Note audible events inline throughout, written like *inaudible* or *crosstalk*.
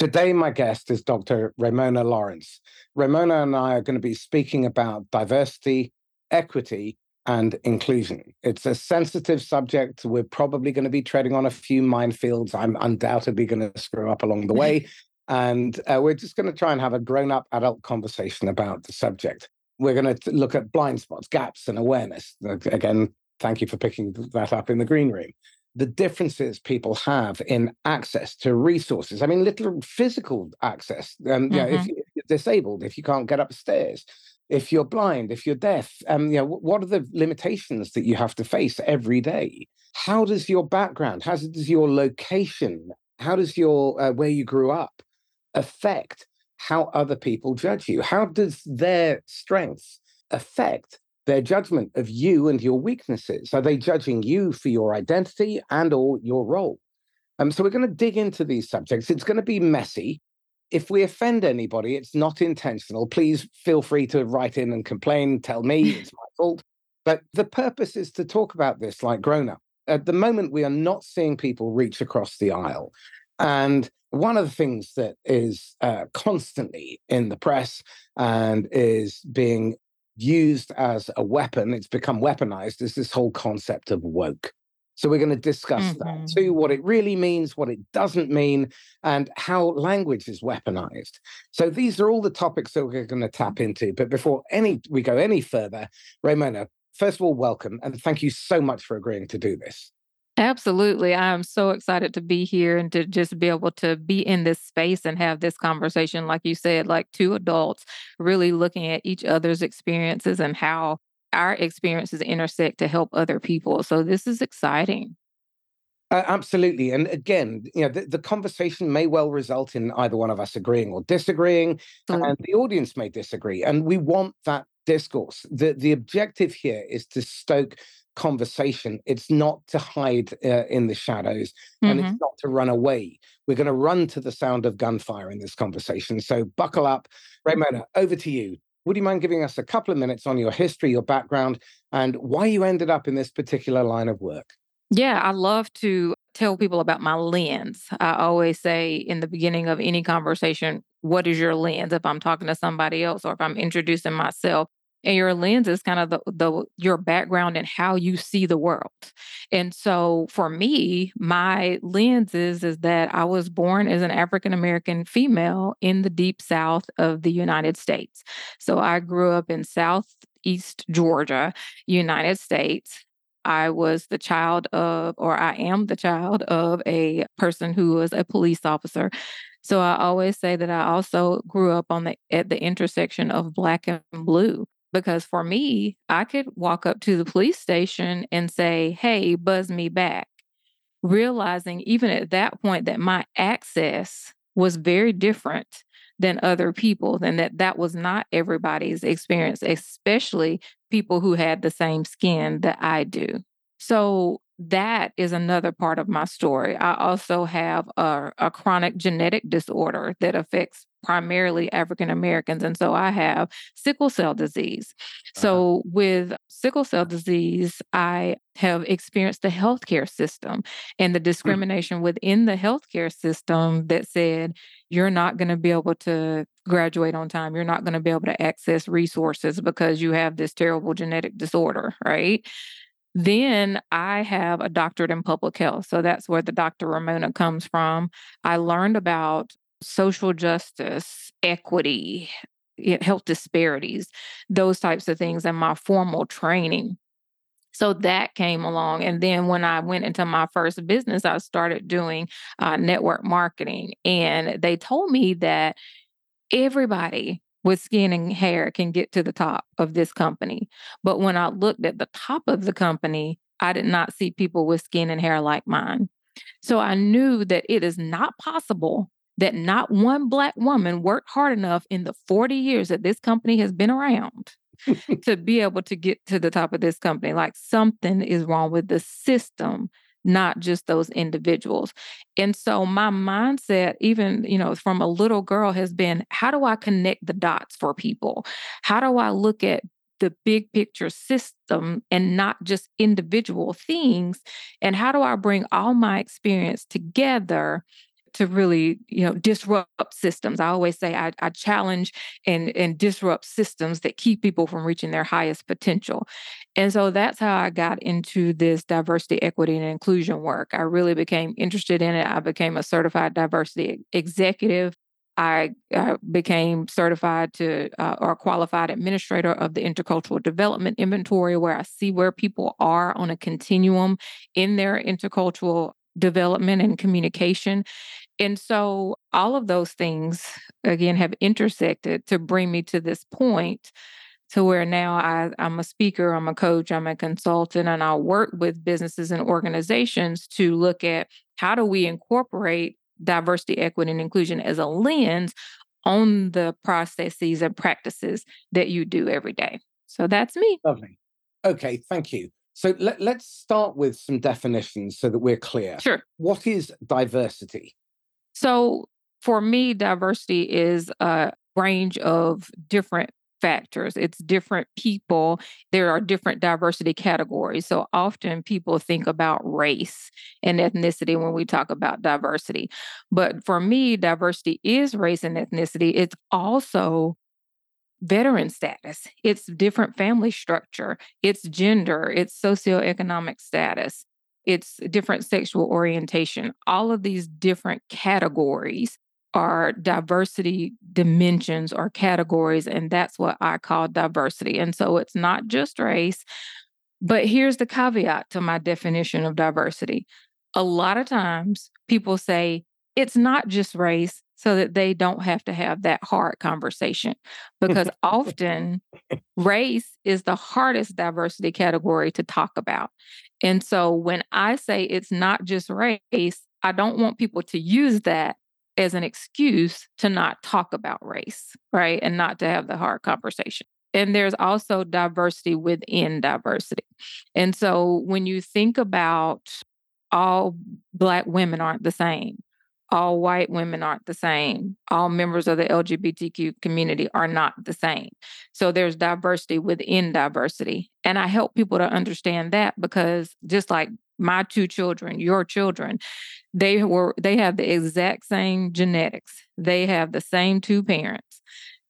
Today, my guest is Dr. Raymona Lawrence. Raymona and I are going to be speaking about diversity, equity, and inclusion. It's a sensitive subject. We're probably going to be treading on a few minefields. I'm undoubtedly going to screw up along the way. *laughs* and uh, we're just going to try and have a grown up adult conversation about the subject. We're going to look at blind spots, gaps, and awareness. Again, thank you for picking that up in the green room the differences people have in access to resources. I mean, little physical access. Um, mm-hmm. you know, if, you're disabled, if you can't get upstairs, if you're blind, if you're deaf, um, you know, what are the limitations that you have to face every day? How does your background, how does your location, how does your uh, where you grew up affect how other people judge you? How does their strengths affect their judgment of you and your weaknesses. Are they judging you for your identity and or your role? Um, so we're going to dig into these subjects. It's going to be messy. If we offend anybody, it's not intentional. Please feel free to write in and complain. Tell me *laughs* it's my fault. But the purpose is to talk about this like grown up. At the moment, we are not seeing people reach across the aisle. And one of the things that is uh, constantly in the press and is being used as a weapon, it's become weaponized, is this whole concept of woke. So we're going to discuss mm-hmm. that too, what it really means, what it doesn't mean, and how language is weaponized. So these are all the topics that we're going to tap into. But before any we go any further, Raymona, first of all, welcome and thank you so much for agreeing to do this. Absolutely. I'm so excited to be here and to just be able to be in this space and have this conversation, like you said, like two adults really looking at each other's experiences and how our experiences intersect to help other people. So this is exciting. Uh, absolutely. And again, you know, the, the, conversation may well result in either one of us agreeing or disagreeing, and the audience may disagree. And we want that discourse. The the objective here is to stoke conversation. It's not to hide uh, in the shadows mm-hmm. and it's mm-hmm. not to run away. We're going to run to the sound of gunfire in this conversation. So buckle up. Raymona, over to you. Would you mind giving us a couple of minutes on your history, your background, and why you ended up in this particular line of work? Yeah, I love to tell people about my lens. I always say in the beginning of any conversation, what is your lens? If I'm talking to somebody else or if I'm introducing myself, and your lens is kind of the, the your background and how you see the world and so for me my lens is is that i was born as an african american female in the deep south of the united states so i grew up in southeast georgia united states I was the child of, or I am the child of a person who was a police officer. So I always say that I also grew up on the at the intersection of black and blue. Because for me, I could walk up to the police station and say, Hey, buzz me back, realizing even at that point that my access was very different than other people, and that that was not everybody's experience, especially people who had the same skin that I do. So that is another part of my story. I also have a, a chronic genetic disorder that affects primarily African Americans. And so I have sickle cell disease. Uh-huh. So with sickle cell disease, I have experienced the healthcare system and the hmm. discrimination within the healthcare system that said, you're not going to be able to graduate on time. You're not going to be able to access resources because you have this terrible genetic disorder, right? Then I have a doctorate in public health. So that's where the Dr. Raymona comes from. I learned about social justice, equity, health disparities, those types of things in my formal training. So that came along. And then when I went into my first business, I started doing uh, network marketing. And they told me that everybody with skin and hair can get to the top of this company. But when I looked at the top of the company, I did not see people with skin and hair like mine. So I knew that it is not possible that not one Black woman worked hard enough in the 40 years that this company has been around *laughs* to be able to get to the top of this company. Like something is wrong with the system, not just those individuals. And so my mindset, even, you know, from a little girl has been how do I connect the dots for people? How do I look at the big picture system and not just individual things? And how do I bring all my experience together to really you know disrupt systems. I always say i, I challenge and and disrupt systems that keep people from reaching their highest potential. And so that's how i got into this diversity equity and inclusion work. I really became interested in it. I became a certified diversity executive. I, became certified to uh, or qualified administrator of the intercultural development inventory, where I see where people are on a continuum in their intercultural development and communication. And so all of those things, again, have intersected to bring me to this point to where now I, I'm a speaker, I'm a coach, I'm a consultant, and I work with businesses and organizations to look at how do we incorporate diversity, equity, and inclusion as a lens on the processes and practices that you do every day. So that's me. Lovely. Okay, thank you. So let, let's start with some definitions so that we're clear. Sure. What is diversity? So for me, diversity is a range of different factors. It's different people. There are different diversity categories. So often people think about race and ethnicity when we talk about diversity. But for me, diversity is race and ethnicity. It's also veteran status, it's different family structure, it's gender, it's socioeconomic status, it's different sexual orientation. All of these different categories are diversity dimensions or categories, and that's what I call diversity. And so it's not just race, but here's the caveat to my definition of diversity. A lot of times people say it's not just race, so that they don't have to have that hard conversation. Because *laughs* often race is the hardest diversity category to talk about. And so when I say it's not just race, I don't want people to use that as an excuse to not talk about race, right? And not to have the hard conversation. And there's also diversity within diversity. And so when you think about all Black women aren't the same, all white women aren't the same. All members of the LGBTQ community are not the same. So there's diversity within diversity. And I help people to understand that because just like my two children, your children, they were they have the exact same genetics. They have the same two parents,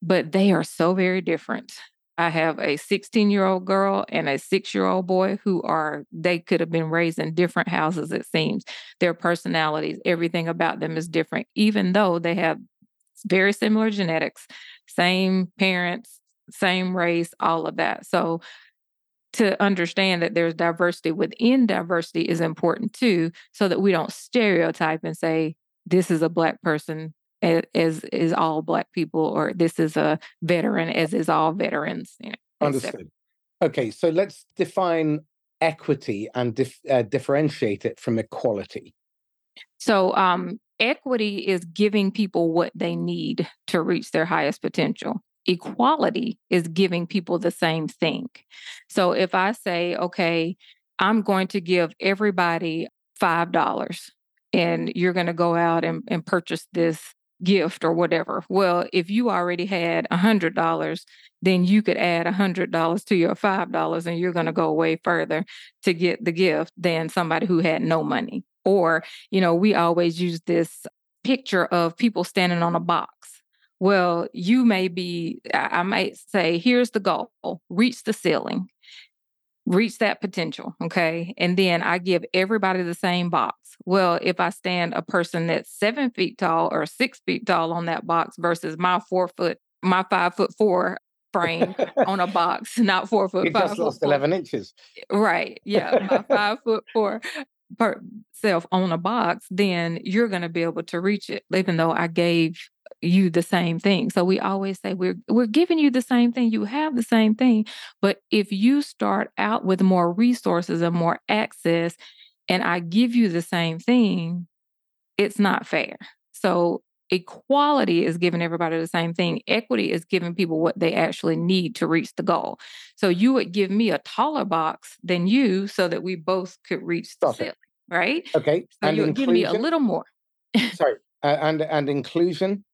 but they are so very different. I have a 16 year old girl and a six year old boy who are, they could have been raised in different houses, it seems. Their personalities, everything about them is different, even though they have very similar genetics, same parents, same race, all of that. So, to understand that there's diversity within diversity is important too, so that we don't stereotype and say, this is a Black person, as is all black people or this is a veteran as is all veterans you know, understood. Okay so let's define equity and dif- uh, differentiate it from equality. So um, equity is giving people what they need to reach their highest potential. Equality is giving people the same thing. So if i say okay i'm going to give everybody five dollars and you're going to go out and, and purchase this gift or whatever. Well, if you already had a hundred dollars, then you could add a hundred dollars to your five dollars and you're gonna go way further to get the gift than somebody who had no money. Or, you know, we always use this picture of people standing on a box. Well, you may be, I might say, here's the goal, reach the ceiling reach that potential. Okay. And then I give everybody the same box. Well, if I stand a person that's seven feet tall or six feet tall on that box versus my four foot, my five foot four frame *laughs* on a box, *laughs* not four foot you five. just lost 11 inches. Right. Yeah. My five *laughs* foot four per self on a box, then you're going to be able to reach it, even though I gave you the same thing. So we always say we're we're giving you the same thing. You have the same thing, but if you start out with more resources and more access and I give you the same thing, it's not fair. So equality is giving everybody the same thing. Equity is giving people what they actually need to reach the goal. So you would give me a taller box than you so that we both could reach the ceiling, right? Okay. So and you would give me a little more. *laughs* Sorry. Uh, and and inclusion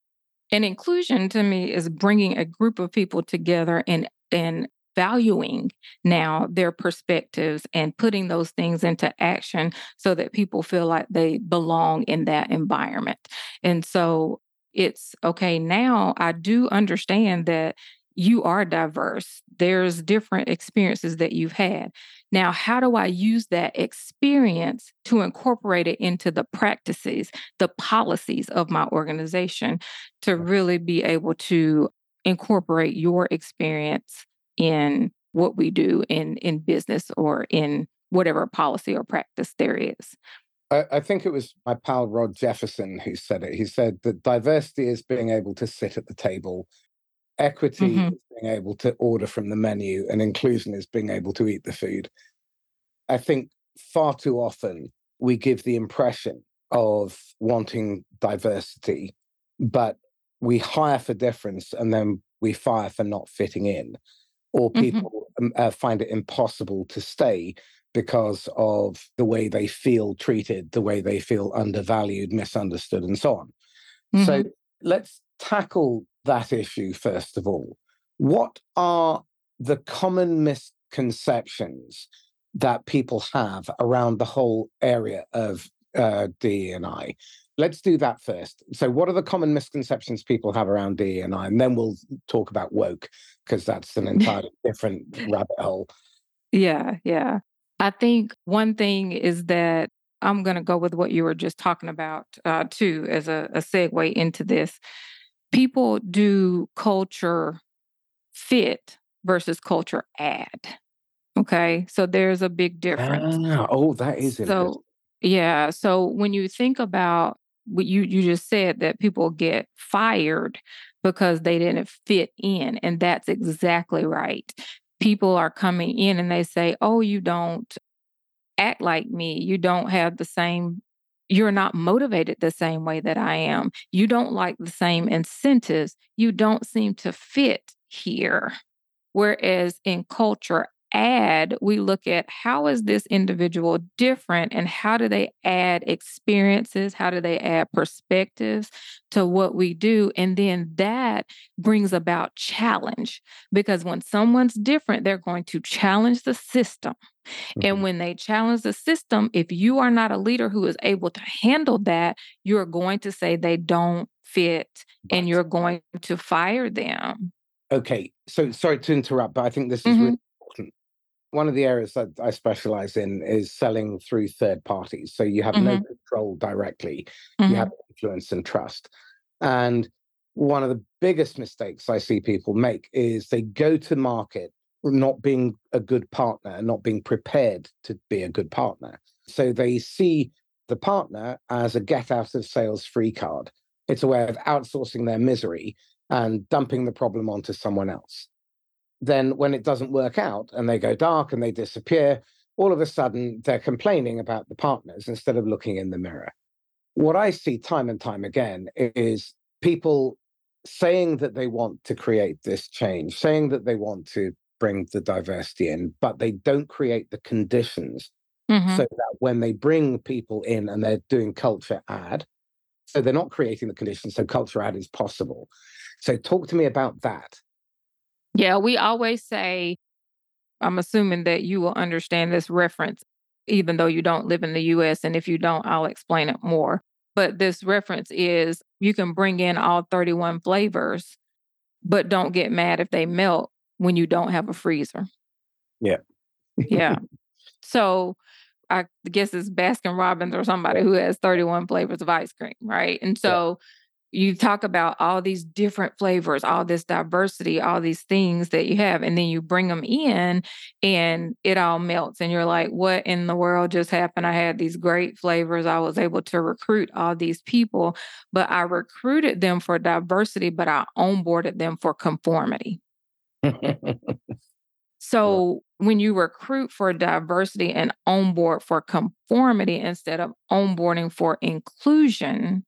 and inclusion to me is bringing a group of people together and and valuing now their perspectives and putting those things into action so that people feel like they belong in that environment. And so it's okay now I do understand that you are diverse. There's different experiences that you've had. Now, how do I use that experience to incorporate it into the practices, the policies of my organization to really be able to incorporate your experience in what we do in in business or in whatever policy or practice there is? I, I think it was my pal Rod Jefferson who said it. He said that diversity is being able to sit at the table Equity Mhm. is being able to order from the menu, and inclusion is being able to eat the food. I think far too often we give the impression of wanting diversity, but we hire for difference and then we fire for not fitting in, or Mhm. people um, uh, find it impossible to stay because of the way they feel treated, the way they feel undervalued, misunderstood, and so on. So Mhm. Let's tackle that issue first of all. What are the common misconceptions that people have around the whole area of uh, DE and I? Let's do that first. So, what are the common misconceptions people have around DE and I? And then we'll talk about woke because that's an *laughs* entirely different rabbit hole. Yeah, yeah. I think one thing is that I'm going to go with what you were just talking about uh, too, as a, a segue into this. People do culture fit versus culture add. Okay. So there's a big difference. Ah, oh, that is. So, yeah. So when you think about what you, you just said that people get fired because they didn't fit in. And that's exactly right. People are coming in and they say, Oh, you don't act like me. You don't have the same, you're not motivated the same way that I am. You don't like the same incentives. You don't seem to fit here. Whereas in culture add, we look at how is this individual different and how do they add experiences? How do they add perspectives to what we do? And then that brings about challenge because when someone's different, they're going to challenge the system. And Mhm. when they challenge the system, if you are not a leader who is able to handle that, you're going to say they don't fit and you're going to fire them. Okay. So sorry to interrupt, but I think this is Mhm, really important. One of the areas that I specialize in is selling through third parties. So you have no mhm, control directly, you have mhm, influence and trust. And one of the biggest mistakes I see people make is they go to market not being a good partner, not being prepared to be a good partner. So they see the partner as a get out of sales free card. It's a way of outsourcing their misery and dumping the problem onto someone else then when it doesn't work out and they go dark and they disappear, all of a sudden they're complaining about the partners instead of looking in the mirror. What I see time and time again is people saying that they want to create this change, saying that they want to bring the diversity in, but they don't create the conditions so mhm. that when they bring people in and they're doing culture add, so they're not creating the conditions so culture add is possible. So talk to me about that. Yeah, we always say, I'm assuming that you will understand this reference, even though you don't live in the US. And if you don't, I'll explain it more. But this reference is you can bring in all 31 flavors, but don't get mad if they melt when you don't have a freezer. Yeah. Yeah. *laughs* So I guess it's Baskin Robbins or somebody who has 31 flavors of ice cream, right? And Yeah. so you talk about all these different flavors, all this diversity, all these things that you have, and then you bring them in and it all melts. And you're like, what in the world just happened? I had these great flavors. I was able to recruit all these people, but I recruited them for diversity, but I onboarded them for conformity. *laughs* So when you recruit for diversity and onboard for conformity instead of onboarding for inclusion,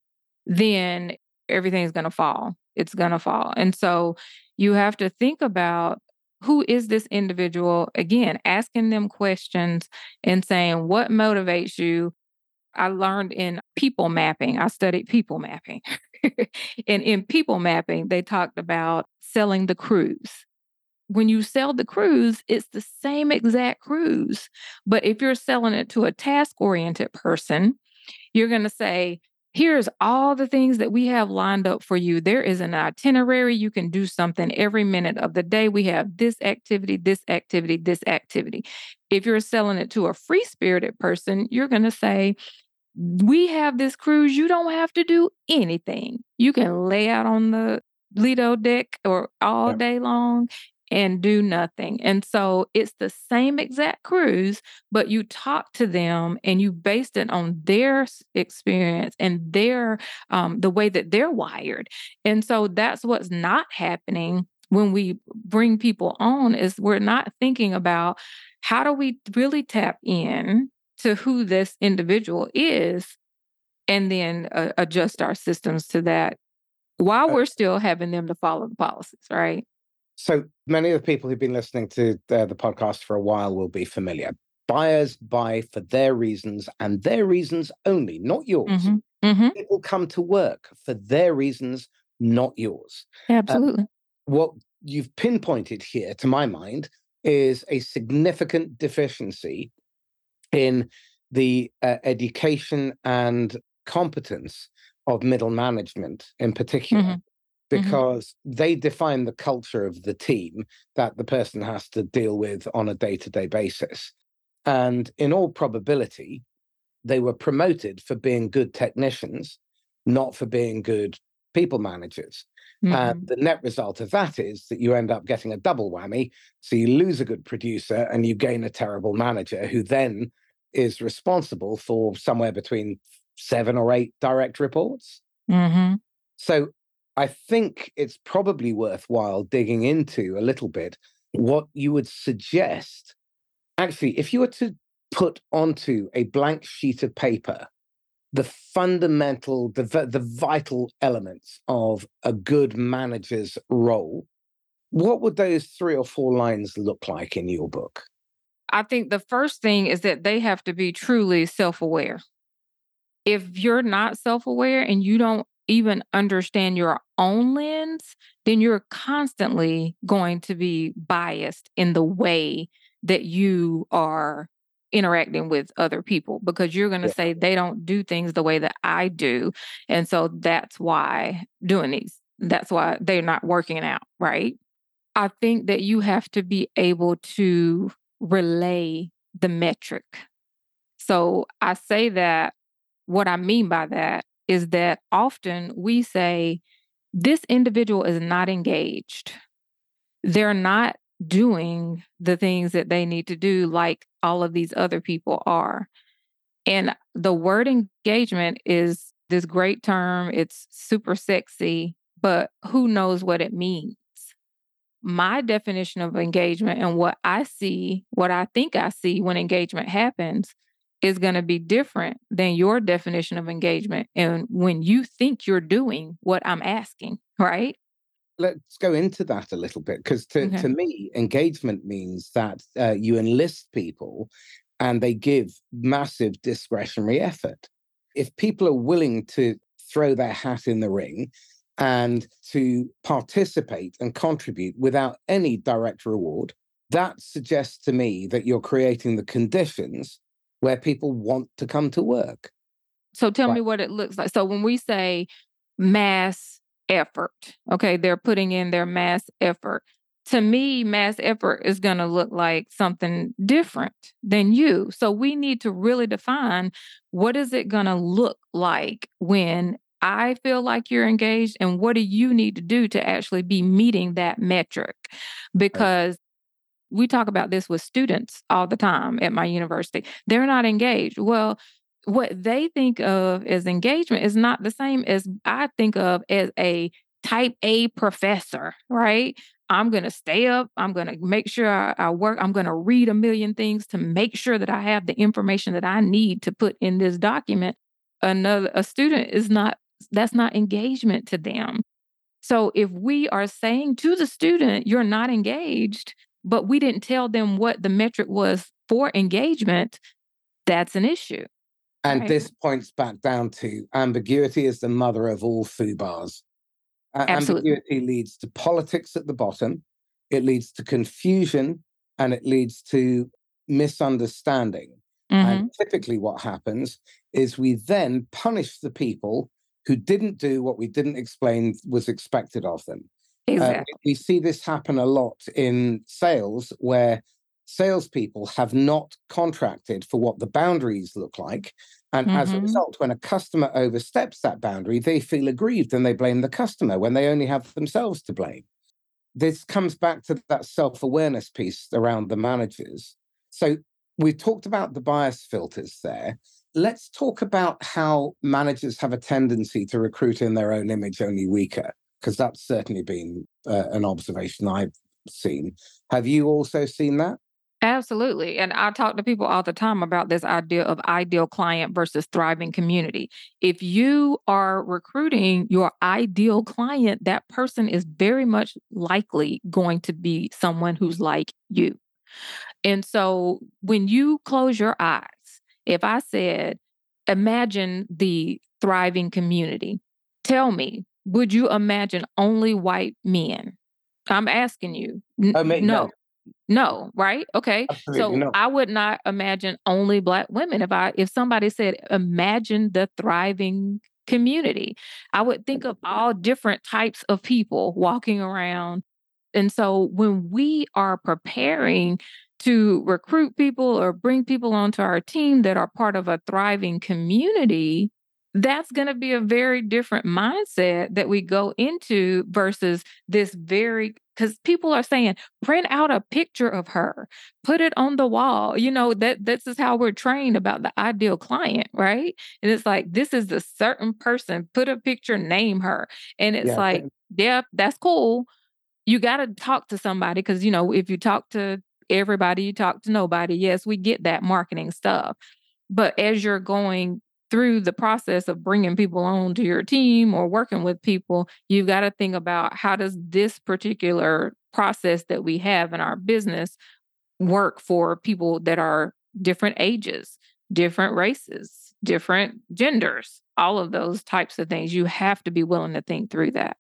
then everything's going to fall. It's going to fall. And so you have to think about who is this individual? Again, asking them questions and saying, what motivates you? I learned in people mapping, I studied people mapping. *laughs* and in people mapping, they talked about selling the cruise. When you sell the cruise, it's the same exact cruise. But if you're selling it to a task oriented person, you're going to say, here's all the things that we have lined up for you. There is an itinerary. You can do something every minute of the day. We have this activity, this activity, this activity. If you're selling it to a free spirited person, you're going to say, we have this cruise. You don't have to do anything. You can lay out on the Lido deck or all day long and do nothing. And so it's the same exact cruise, but you talk to them and you based it on their experience and their um, the way that they're wired. And so that's what's not happening when we bring people on is we're not thinking about how do we really tap in to who this individual is and then uh, adjust our systems to that while we're still having them to follow the policies, right? So many of the people who've been listening to the, the podcast for a while will be familiar. Buyers buy for their reasons and their reasons only, not yours. Mm-hmm. Mm-hmm. People come to work for their reasons, not yours. Absolutely. Uh, what you've pinpointed here, to my mind, is a significant deficiency in the uh, education and competence of middle management in particular. Mm-hmm. Because mm-hmm. they define the culture of the team that the person has to deal with on a day to day basis. And in all probability, they were promoted for being good technicians, not for being good people managers. Mm-hmm. And the net result of that is that you end up getting a double whammy. So you lose a good producer and you gain a terrible manager who then is responsible for somewhere between seven or eight direct reports. Mm-hmm. So I think it's probably worthwhile digging into a little bit what you would suggest. Actually, if you were to put onto a blank sheet of paper the fundamental, the, the vital elements of a good manager's role, what would those three or four lines look like in your book? I think the first thing is that they have to be truly self aware. If you're not self aware and you don't even understand your own lens, then you're constantly going to be biased in the way that you are interacting with other people because you're going to yeah. say they don't do things the way that I do. And so that's why doing these, that's why they're not working out, right? I think that you have to be able to relay the metric. So I say that what I mean by that is that often we say, this individual is not engaged. They're not doing the things that they need to do like all of these other people are. And the word engagement is this great term, it's super sexy, but who knows what it means? My definition of engagement and what I see, what I think I see when engagement happens is going to be different than your definition of engagement and when you think you're doing what I'm asking, right? Let's go into that a little bit because to, okay. to me, engagement means that uh, you enlist people and they give massive discretionary effort. If people are willing to throw their hat in the ring and to participate and contribute without any direct reward, that suggests to me that you're creating the conditions where people want to come to work. So tell right. me what it looks like. So when we say mass effort, okay, they're putting in their mass effort. To me, mass effort is going to look like something different than you. So we need to really define what is it going to look like when I feel like you're engaged and what do you need to do to actually be meeting that metric? Because we talk about this with students all the time at my university. They're not engaged. Well, what they think of as engagement is not the same as I think of as a type A professor, right? I'm going to stay up. I'm going to make sure I, I work. I'm going to read a million things to make sure that I have the information that I need to put in this document. Another a student is not that's not engagement to them. So if we are saying to the student, you're not engaged, but we didn't tell them what the metric was for engagement, that's an issue. And right? this points back down to ambiguity is the mother of all FUBARs. Absolutely. Ambiguity leads to politics at the bottom, it leads to confusion, and it leads to misunderstanding. Mhm. And typically, what happens is we then punish the people who didn't do what we didn't explain was expected of them. Uh, we see this happen a lot in sales where salespeople have not contracted for what the boundaries look like. And as a Mhm. result, when a customer oversteps that boundary, they feel aggrieved and they blame the customer when they only have themselves to blame. This comes back to that self awareness piece around the managers. So we talked about the bias filters there. Let's talk about how managers have a tendency to recruit in their own image only weaker, because that's certainly been uh, an observation I've seen. Have you also seen that? Absolutely. And I talk to people all the time about this idea of ideal client versus thriving community. If you are recruiting your ideal client, that person is very much likely going to be someone who's like you. And so when you close your eyes, if I said, imagine the thriving community, tell me, would you imagine only white men? I'm asking you. N- uh, Oh, mate, no. no, No, right? Okay. absolutely So not. I would not imagine only black women. If I if somebody said imagine the thriving community, I would think of all different types of people walking around. And so when we are preparing to recruit people or bring people onto our team that are part of a thriving community, that's going to be a very different mindset that we go into versus this very because people are saying print out a picture of her put it on the wall you know that this is how we're trained about the ideal client right? And it's like this is a certain person put a picture name her and it's Yeah, like yeah that's cool. You got to talk to somebody because you know if you talk to everybody you talk to nobody. Yes we get that marketing stuff but as you're going through the process of bringing people on to your team or working with people, you've got to think about how does this particular process that we have in our business work for people that are different ages, different races, different genders, all of those types of things. You have to be willing to think through that.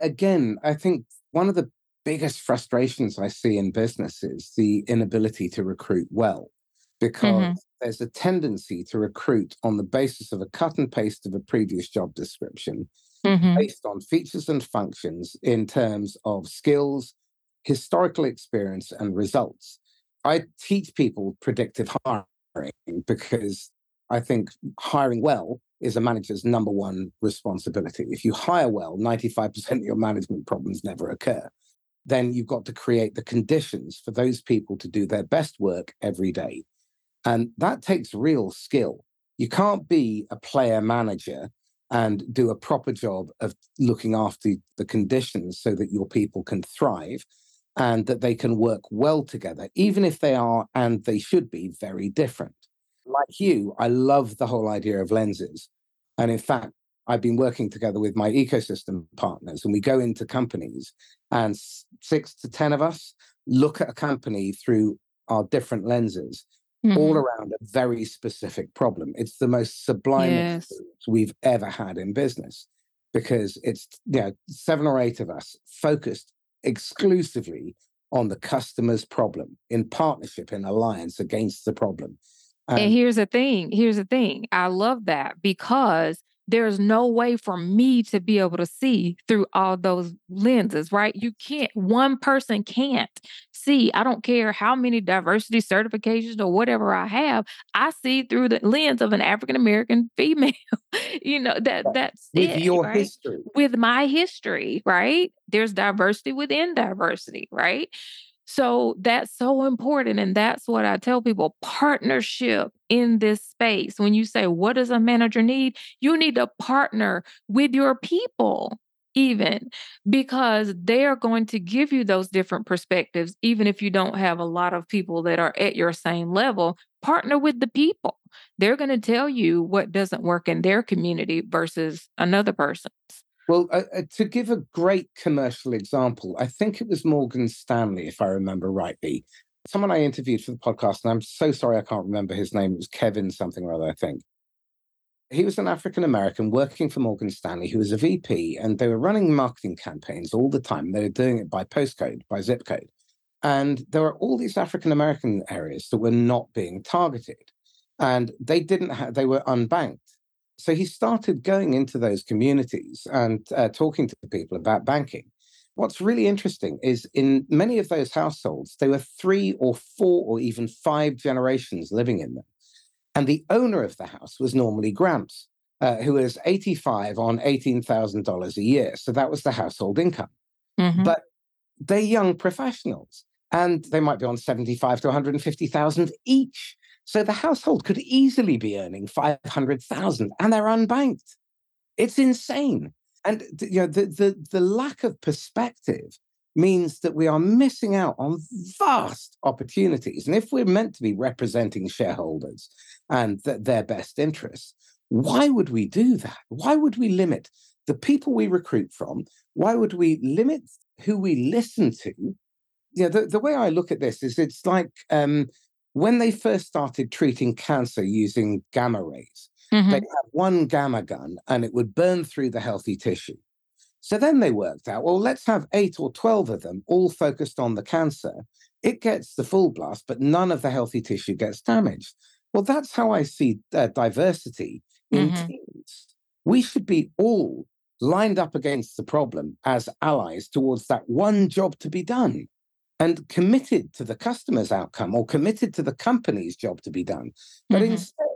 again, I think one of the biggest frustrations I see in business is the inability to recruit well because hmm there's a tendency to recruit on the basis of a cut and paste of a previous job description hmm based on features and functions in terms of skills, historical experience, and results. I teach people predictive hiring because I think hiring well is a manager's number one responsibility. If you hire well, 95% of your management problems never occur. Then you've got to create the conditions for those people to do their best work every day. And that takes real skill. You can't be a player manager and do a proper job of looking after the conditions so that your people can thrive and that they can work well together, even if they are and they should be very different. Like you, I love the whole idea of lenses. And in fact, I've been working together with my ecosystem partners, and we go into companies, and six to 10 of us look at a company through our different lenses all hmm around a very specific problem. It's the most sublime Yes. we've ever had in business because it's you know seven or eight of us focused exclusively on the customer's problem in partnership in alliance against the problem. And And here's the thing. Here's the thing. I love that because there's no way for me to be able to see through all those lenses, right? You can't, one person can't see. I don't care how many diversity certifications or whatever I have. I see through the lens of an African American female. *laughs* you know, that that's with it, your right? history, With my history, right? There's diversity within diversity, right? So that's so important. And that's what I tell people partnership in this space. When you say, what does a manager need? You need to partner with your people, even because they are going to give you those different perspectives, even if you don't have a lot of people that are at your same level. Partner with the people. They're going to tell you what doesn't work in their community versus another person's. Well, uh, uh, to give a great commercial example, I think it was Morgan Stanley, if I remember rightly. Someone I interviewed for the podcast, and I'm so sorry I can't remember his name. It was Kevin something or other, I think. He was an African American working for Morgan Stanley who was a VP, and they were running marketing campaigns all the time. They were doing it by postcode, by zip code. And there were all these African American areas that were not being targeted. And they didn't have, they were unbanked. So he started going into those communities and uh, talking to people about banking. What's really interesting is in many of those households, there were three or four or even five generations living in them. And the owner of the house was normally Gramps, uh, who was 85 on $18,000 a year. So that was the household income. Mhm. But they're young professionals and they might be on 75 to 150,000 each. So the household could easily be earning 500,000 and they're unbanked. It's insane. And you know the, the the lack of perspective means that we are missing out on vast opportunities. And if we're meant to be representing shareholders and th- their best interests, why would we do that? Why would we limit the people we recruit from? Why would we limit who we listen to? You know, the, the way I look at this is it's like um, when they first started treating cancer using gamma rays, Mhm. they had one gamma gun and it would burn through the healthy tissue. So then they worked out, well, let's have eight or 12 of them all focused on the cancer. It gets the full blast, but none of the healthy tissue gets damaged. Well, that's how I see uh, diversity in Mhm. teams. We should be all lined up against the problem as allies towards that one job to be done and committed to the customer's outcome or committed to the company's job to be done. But Mhm. instead,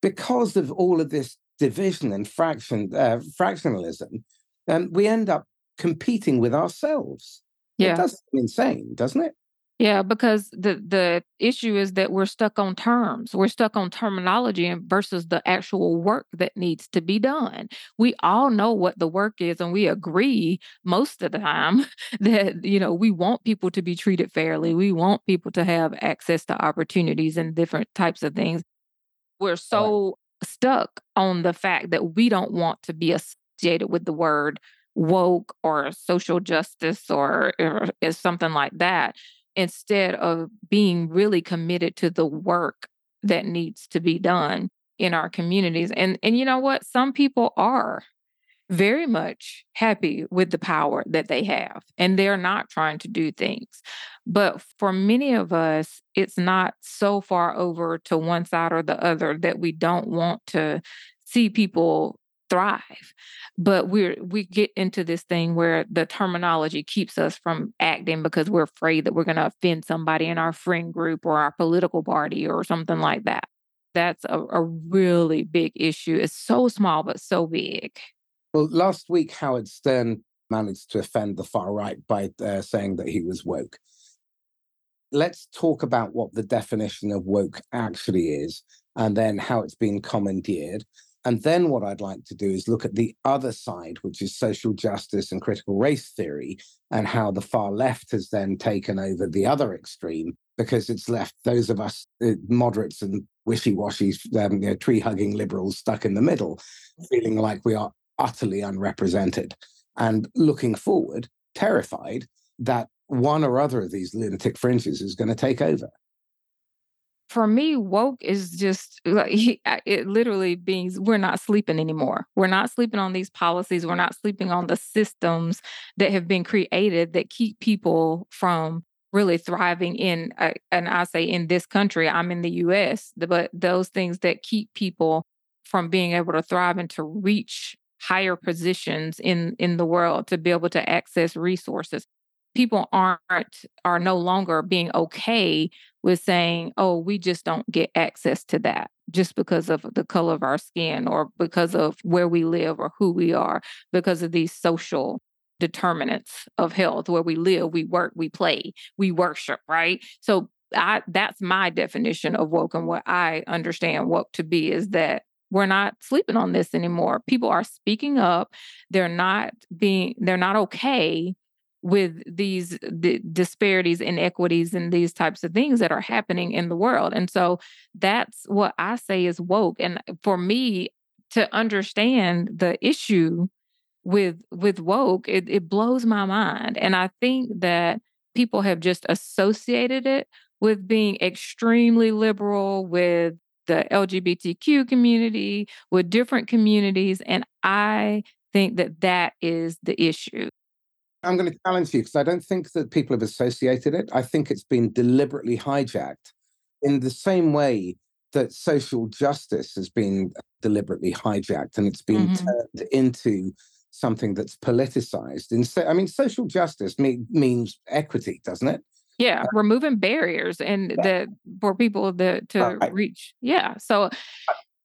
because of all of this division and fraction uh, fractionalism, um, we end up competing with ourselves. Yeah. It does seem insane, doesn't it? Yeah, because the the issue is that we're stuck on terms. We're stuck on terminology versus the actual work that needs to be done. We all know what the work is and we agree most of the time *laughs* that you know, we want people to be treated fairly. We want people to have access to opportunities and different types of things. We're so stuck on the fact that we don't want to be associated with the word woke or social justice or, or is something like that instead of being really committed to the work that needs to be done in our communities and and you know what some people are very much happy with the power that they have and they're not trying to do things. But for many of us, it's not so far over to one side or the other that we don't want to see people thrive. But we're we get into this thing where the terminology keeps us from acting because we're afraid that we're going to offend somebody in our friend group or our political party or something like that. That's a, a really big issue. It's so small but so big. Well, last week, Howard Stern managed to offend the far right by uh, saying that he was woke. Let's talk about what the definition of woke actually is and then how it's been commandeered. And then what I'd like to do is look at the other side, which is social justice and critical race theory, and how the far left has then taken over the other extreme because it's left those of us uh, moderates and wishy-washy, um, you know, tree-hugging liberals stuck in the middle, feeling like we are utterly unrepresented and looking forward, terrified that one or other of these lunatic fringes is going to take over. For me, woke is just like *laughs* it literally means we're not sleeping anymore. We're not sleeping on these policies. We're not sleeping on the systems that have been created that keep people from really thriving in, uh, and I say in this country, I'm in the US, but those things that keep people from being able to thrive and to reach higher positions in in the world to be able to access resources people aren't are no longer being okay with saying, oh, we just don't get access to that just because of the color of our skin or because of where we live or who we are, because of these social determinants of health where we live, we work, we play, we worship, right? So I that's my definition of woke and what I understand woke to be is that we're not sleeping on this anymore. People are speaking up. They're not being they're not okay with these di- disparities, inequities, and these types of things that are happening in the world. And so that's what I say is woke. And for me to understand the issue with with woke, it, it blows my mind. And I think that people have just associated it with being extremely liberal, with the LGBTQ community, with different communities. And I think that that is the issue. I'm going to challenge you because I don't think that people have associated it. I think it's been deliberately hijacked in the same way that social justice has been deliberately hijacked and it's been Mhm. turned into something that's politicized. Instead, I mean, social justice me- means equity, doesn't it? Yeah, removing barriers and Yeah. that for people that to Right. reach. Yeah. So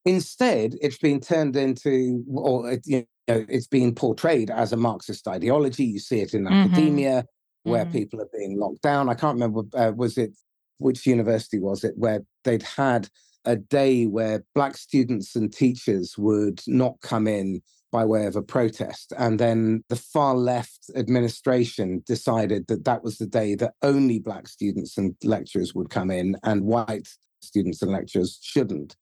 Instead, it's been turned into, or you know, it's being portrayed as a Marxist ideology. You see it in Mhm. academia, where Mhm. people are being locked down. I can't remember, uh, was it which university was it where they'd had a day where black students and teachers would not come in by way of a protest, and then the far left administration decided that that was the day that only black students and lecturers would come in, and white students and lecturers shouldn't.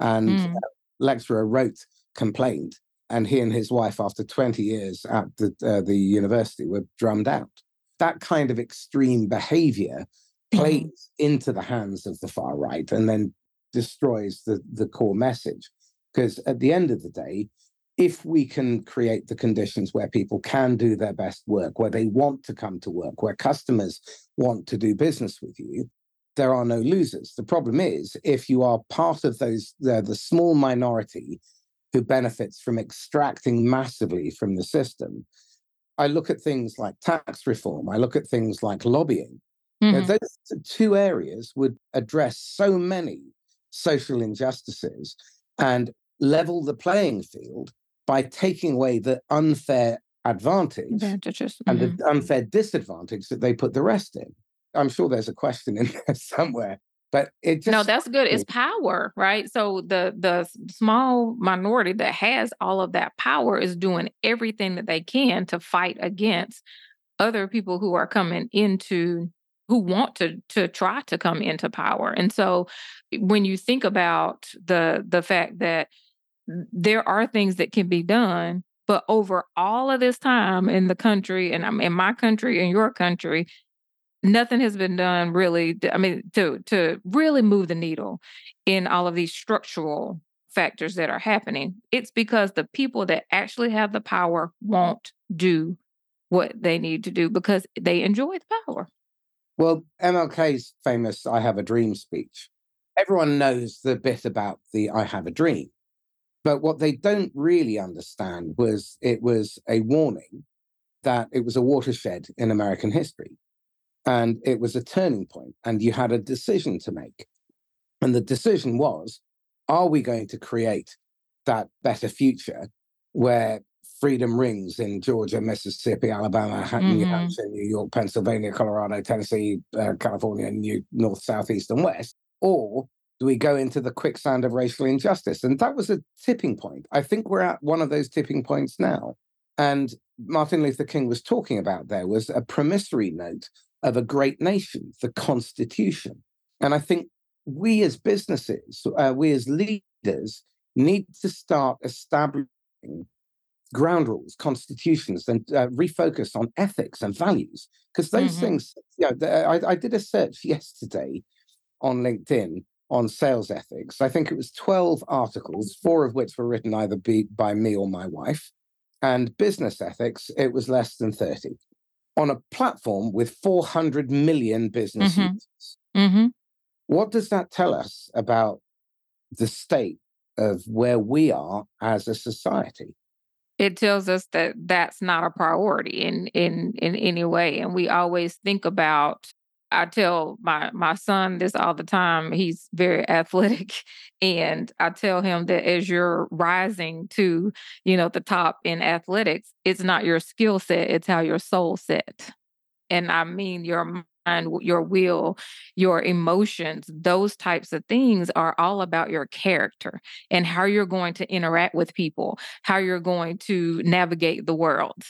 And Mm. lecturer wrote, complained, and he and his wife, after 20 years at the uh, the university, were drummed out. That kind of extreme behavior Mhm. plays into the hands of the far right and then destroys the the core message. Because at the end of the day, if we can create the conditions where people can do their best work, where they want to come to work, where customers want to do business with you, there are no losers. The problem is if you are part of those the small minority who benefits from extracting massively from the system. I look at things like tax reform, I look at things like lobbying. You know, those two areas would address so many social injustices and level the playing field by taking away the unfair advantage Advantages. and Mhm. the unfair disadvantage that they put the rest in. I'm sure there's a question in *laughs* there somewhere, but it just No, that's good. It's mm. power, right? So the the small minority that has all of that power is doing everything that they can to fight against other people who are coming into who want to to try to come into power. And so when you think about the the fact that there are things that can be done, but over all of this time in the country and I'm in my country and your country, nothing has been done really i mean to to really move the needle in all of these structural factors that are happening it's because the people that actually have the power won't do what they need to do because they enjoy the power Well, MLK's famous I Have a Dream speech. Everyone knows the bit about the I Have a Dream. But what they don't really understand was it was a warning that it was a watershed in American history. And it was a turning point, and you had a decision to make. And the decision was are we going to create that better future where freedom rings in Georgia, Mississippi, Alabama, Ha- New. Hampshire, New York, Pennsylvania, Colorado, Tennessee, uh, California, New North, South, East, and West? Or do we go into the quicksand of racial injustice? And that was a tipping point. I think we're at one of those tipping points now. And Martin Luther King was talking about there was a promissory note of a great nation, the Constitution. And I think we as businesses, uh, we as leaders, need to start establishing ground rules, constitutions, and uh, refocus on ethics and values. Because those Mhm. things, you know, I, I did a search *laughs* yesterday on LinkedIn on sales ethics. I think it was 12 articles, four of which were written either be, by me or my wife. And business ethics, it was less than 30 on a platform with 400 million business Mhm. users. hmm What does that tell us about the state of where we are as a society? it tells us that that's not a priority in in in any way and we always think about i tell my my son this all the time he's very *laughs* athletic and i tell him that as you're rising to you know the top in athletics it's not your skill set it's how your soul set and I mean your mind, your will, your emotions, those types of things are all about your character and how you're going to interact with people, how you're going to navigate the world.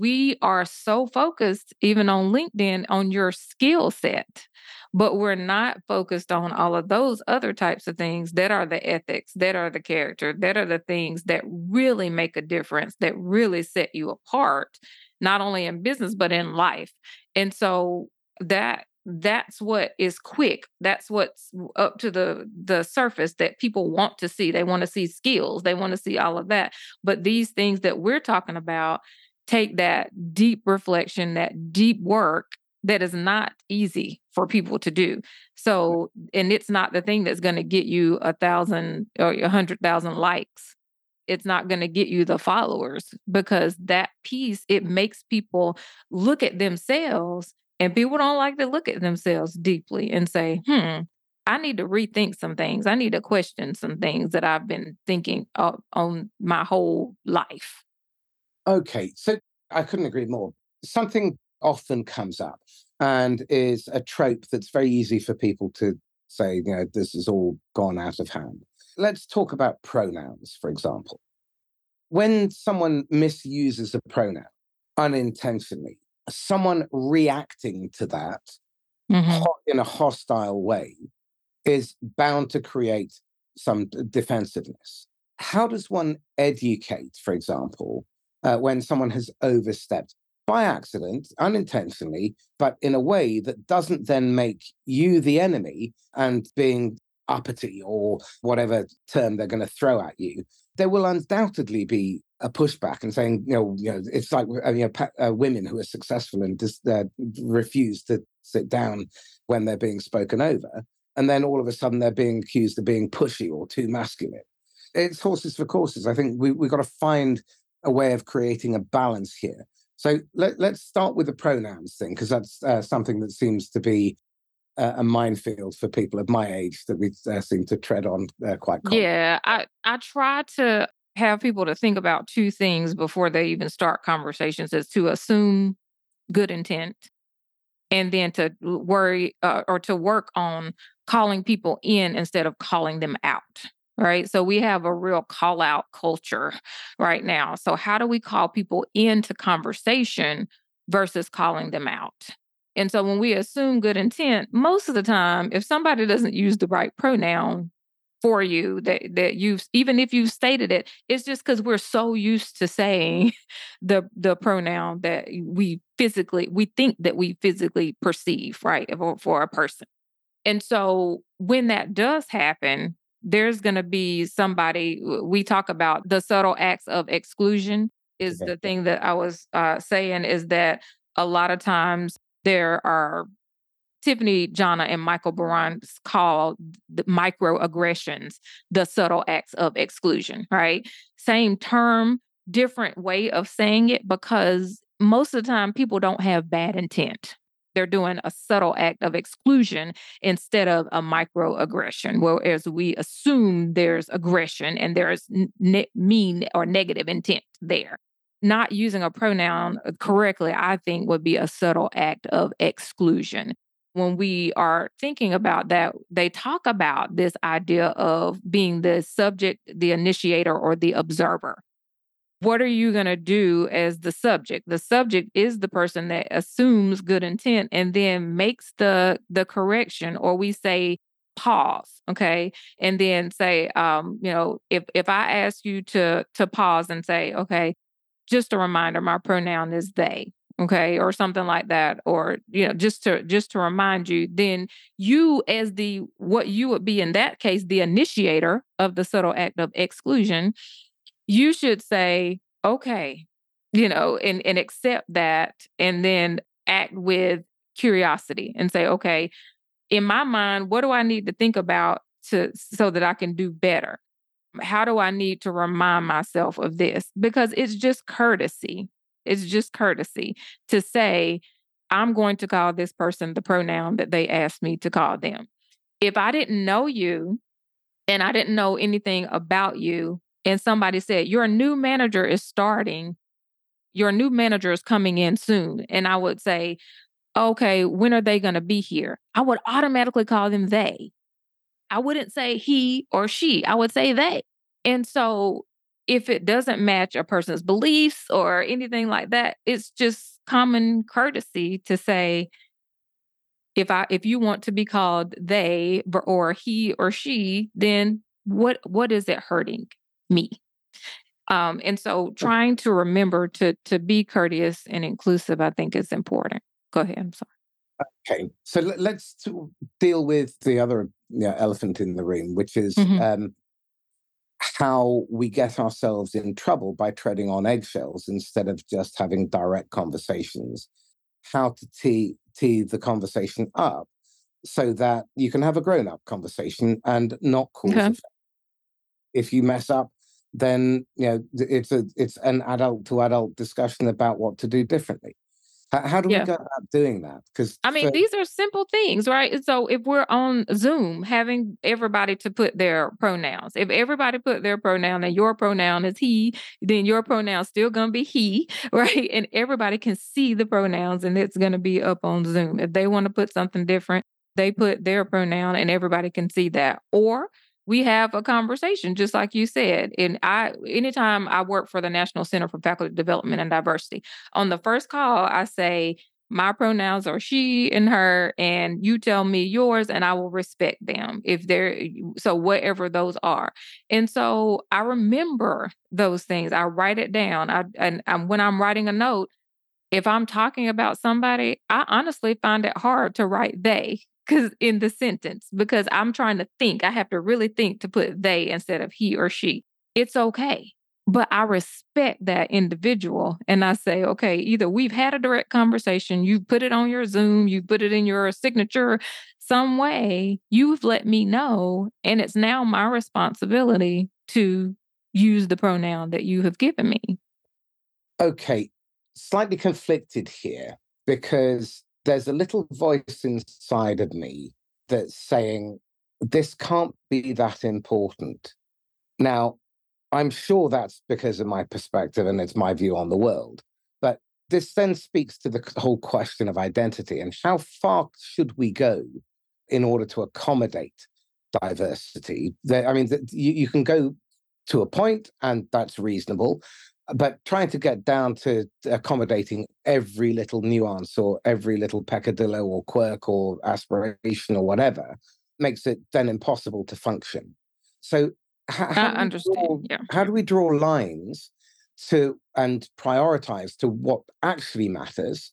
We are so focused, even on LinkedIn, on your skill set, but we're not focused on all of those other types of things that are the ethics, that are the character, that are the things that really make a difference, that really set you apart, not only in business, but in life. And so that that's what is quick. That's what's up to the the surface that people want to see. They want to see skills. They want to see all of that. But these things that we're talking about take that deep reflection, that deep work that is not easy for people to do. So, and it's not the thing that's going to get you a thousand or a hundred thousand likes. It's not going to get you the followers because that piece, it makes people look at themselves and people don't like to look at themselves deeply and say, hmm, I need to rethink some things. I need to question some things that I've been thinking on my whole life. Okay. So I couldn't agree more. Something often comes up and is a trope that's very easy for people to say, you know, this has all gone out of hand. Let's talk about pronouns, for example. When someone misuses a pronoun unintentionally, someone reacting to that mm-hmm. in a hostile way is bound to create some defensiveness. How does one educate, for example, uh, when someone has overstepped by accident, unintentionally, but in a way that doesn't then make you the enemy and being uppity or whatever term they're going to throw at you, there will undoubtedly be a pushback and saying, you know, you know, it's like uh, you know, uh, women who are successful and just uh, refuse to sit down when they're being spoken over, and then all of a sudden they're being accused of being pushy or too masculine. It's horses for courses. I think we we've got to find a way of creating a balance here. So let, us start with the pronouns thing, because that's uh, something that seems to be uh, a minefield for people of my age that we uh, seem to tread on uh, quite. Common. Yeah, I I try to have people to think about two things before they even start conversations: is to assume good intent, and then to worry uh, or to work on calling people in instead of calling them out right? So we have a real call out culture right now. So, how do we call people into conversation versus calling them out? And so, when we assume good intent, most of the time, if somebody doesn't use the right pronoun for you, that, that you've, even if you've stated it, it's just because we're so used to saying *laughs* the, the pronoun that we physically, we think that we physically perceive, right, for, for a person. And so, when that does happen, there's going to be somebody we talk about the subtle acts of exclusion is okay. the thing that i was uh, saying is that a lot of times there are tiffany jana and michael Baran call the microaggressions the subtle acts of exclusion right same term different way of saying it because most of the time people don't have bad intent they're doing a subtle act of exclusion instead of a microaggression, whereas we assume there's aggression and there's ne- mean or negative intent there. Not using a pronoun uh, correctly, I think, would be a subtle act of exclusion. When we are thinking about that, they talk about this idea of being the subject, the initiator, or the observer what are you going to do as the subject? The subject is the person that assumes good intent and then makes the the correction or we say pause okay? And then say um you know if if i ask you to to pause and say okay just a reminder my pronoun is they okay or something like that or you know just to just to remind you then you as the what you would be in that case the initiator of the subtle act of exclusion you should say, okay, you know, and, and accept that and then act with curiosity and say, okay, in my mind, what do I need to think about to so that I can do better? How do I need to remind myself of this? Because it's just courtesy. It's just courtesy to say, I'm going to call this person the pronoun that they asked me to call them. If I didn't know you and I didn't know anything about you, and somebody said, Your new manager is starting, your new manager is coming in soon. And I would say, Okay, when are they going to be here? I would automatically call them they. I wouldn't say he or she, I would say they. And so if it doesn't match a person's beliefs or anything like that, it's just common courtesy to say, if I if you want to be called they or he or she, then what what is it hurting? Me. Um, and so trying to remember to to be courteous and inclusive, I think is important. Go ahead. I'm sorry. Okay, so let, us deal with the other you know, elephant in the room, which is Mhm. um, how we get ourselves in trouble by treading on eggshells instead of just having direct conversations. How to tee tee the conversation up so that you can have a grown up conversation and not cause Okay. if you mess up then you know it's a it's an adult to adult discussion about what to do differently how, how do we Yeah. go about doing that because I mean, these are simple things, right? So if we're on Zoom, having everybody to put their pronouns. If everybody put their pronoun and your pronoun is he, then your pronoun's still gonna be he, *laughs* right? And everybody can see the pronouns and it's gonna be up on Zoom. If they want to put something different, they put their pronoun and everybody can see that. Or we have a conversation, just like you said. And I, anytime I work for the National Center for Faculty Development and Diversity, on the first call, I say, my pronouns are she and her, and you tell me yours, and I will respect them if they're so whatever those are. And so I remember those things. I write it down. I and, and when I'm writing a note, if I'm talking about somebody, I honestly find it hard to write they because in the sentence because I'm trying to think. I have to really think to put they instead of he or she. It's okay. But I respect that individual and I say, okay, either we've had a direct conversation, you put it on your Zoom, you put it in your signature, some way you've let me know. And it's now my responsibility to use the pronoun that you have given me. Okay, slightly conflicted here because there's a little voice inside of me that's saying, this can't be that important. Now, I'm sure that's because of my perspective and it's my view on the world. But this then speaks to the whole question of identity and how far should we go in order to accommodate diversity? I mean, you, can go to a point, and that's reasonable but trying to get down to accommodating every little nuance or every little peccadillo or quirk or aspiration or whatever makes it then impossible to function. So how, uh, I understand. Draw, yeah. How do we draw lines to and prioritize to what actually matters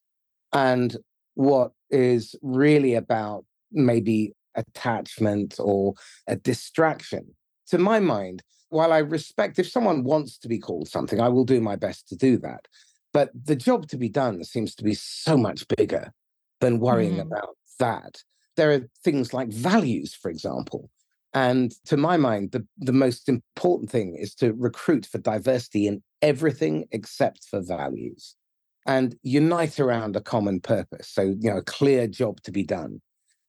and what is really about maybe attachment or a distraction? To my mind, while I respect if someone wants to be called something, I will do my best to do that. But the job to be done seems to be so much bigger than worrying mm-hmm. about that. There are things like values, for example. And to my mind, the, the most important thing is to recruit for diversity in everything except for values and unite around a common purpose. So, you know, a clear job to be done.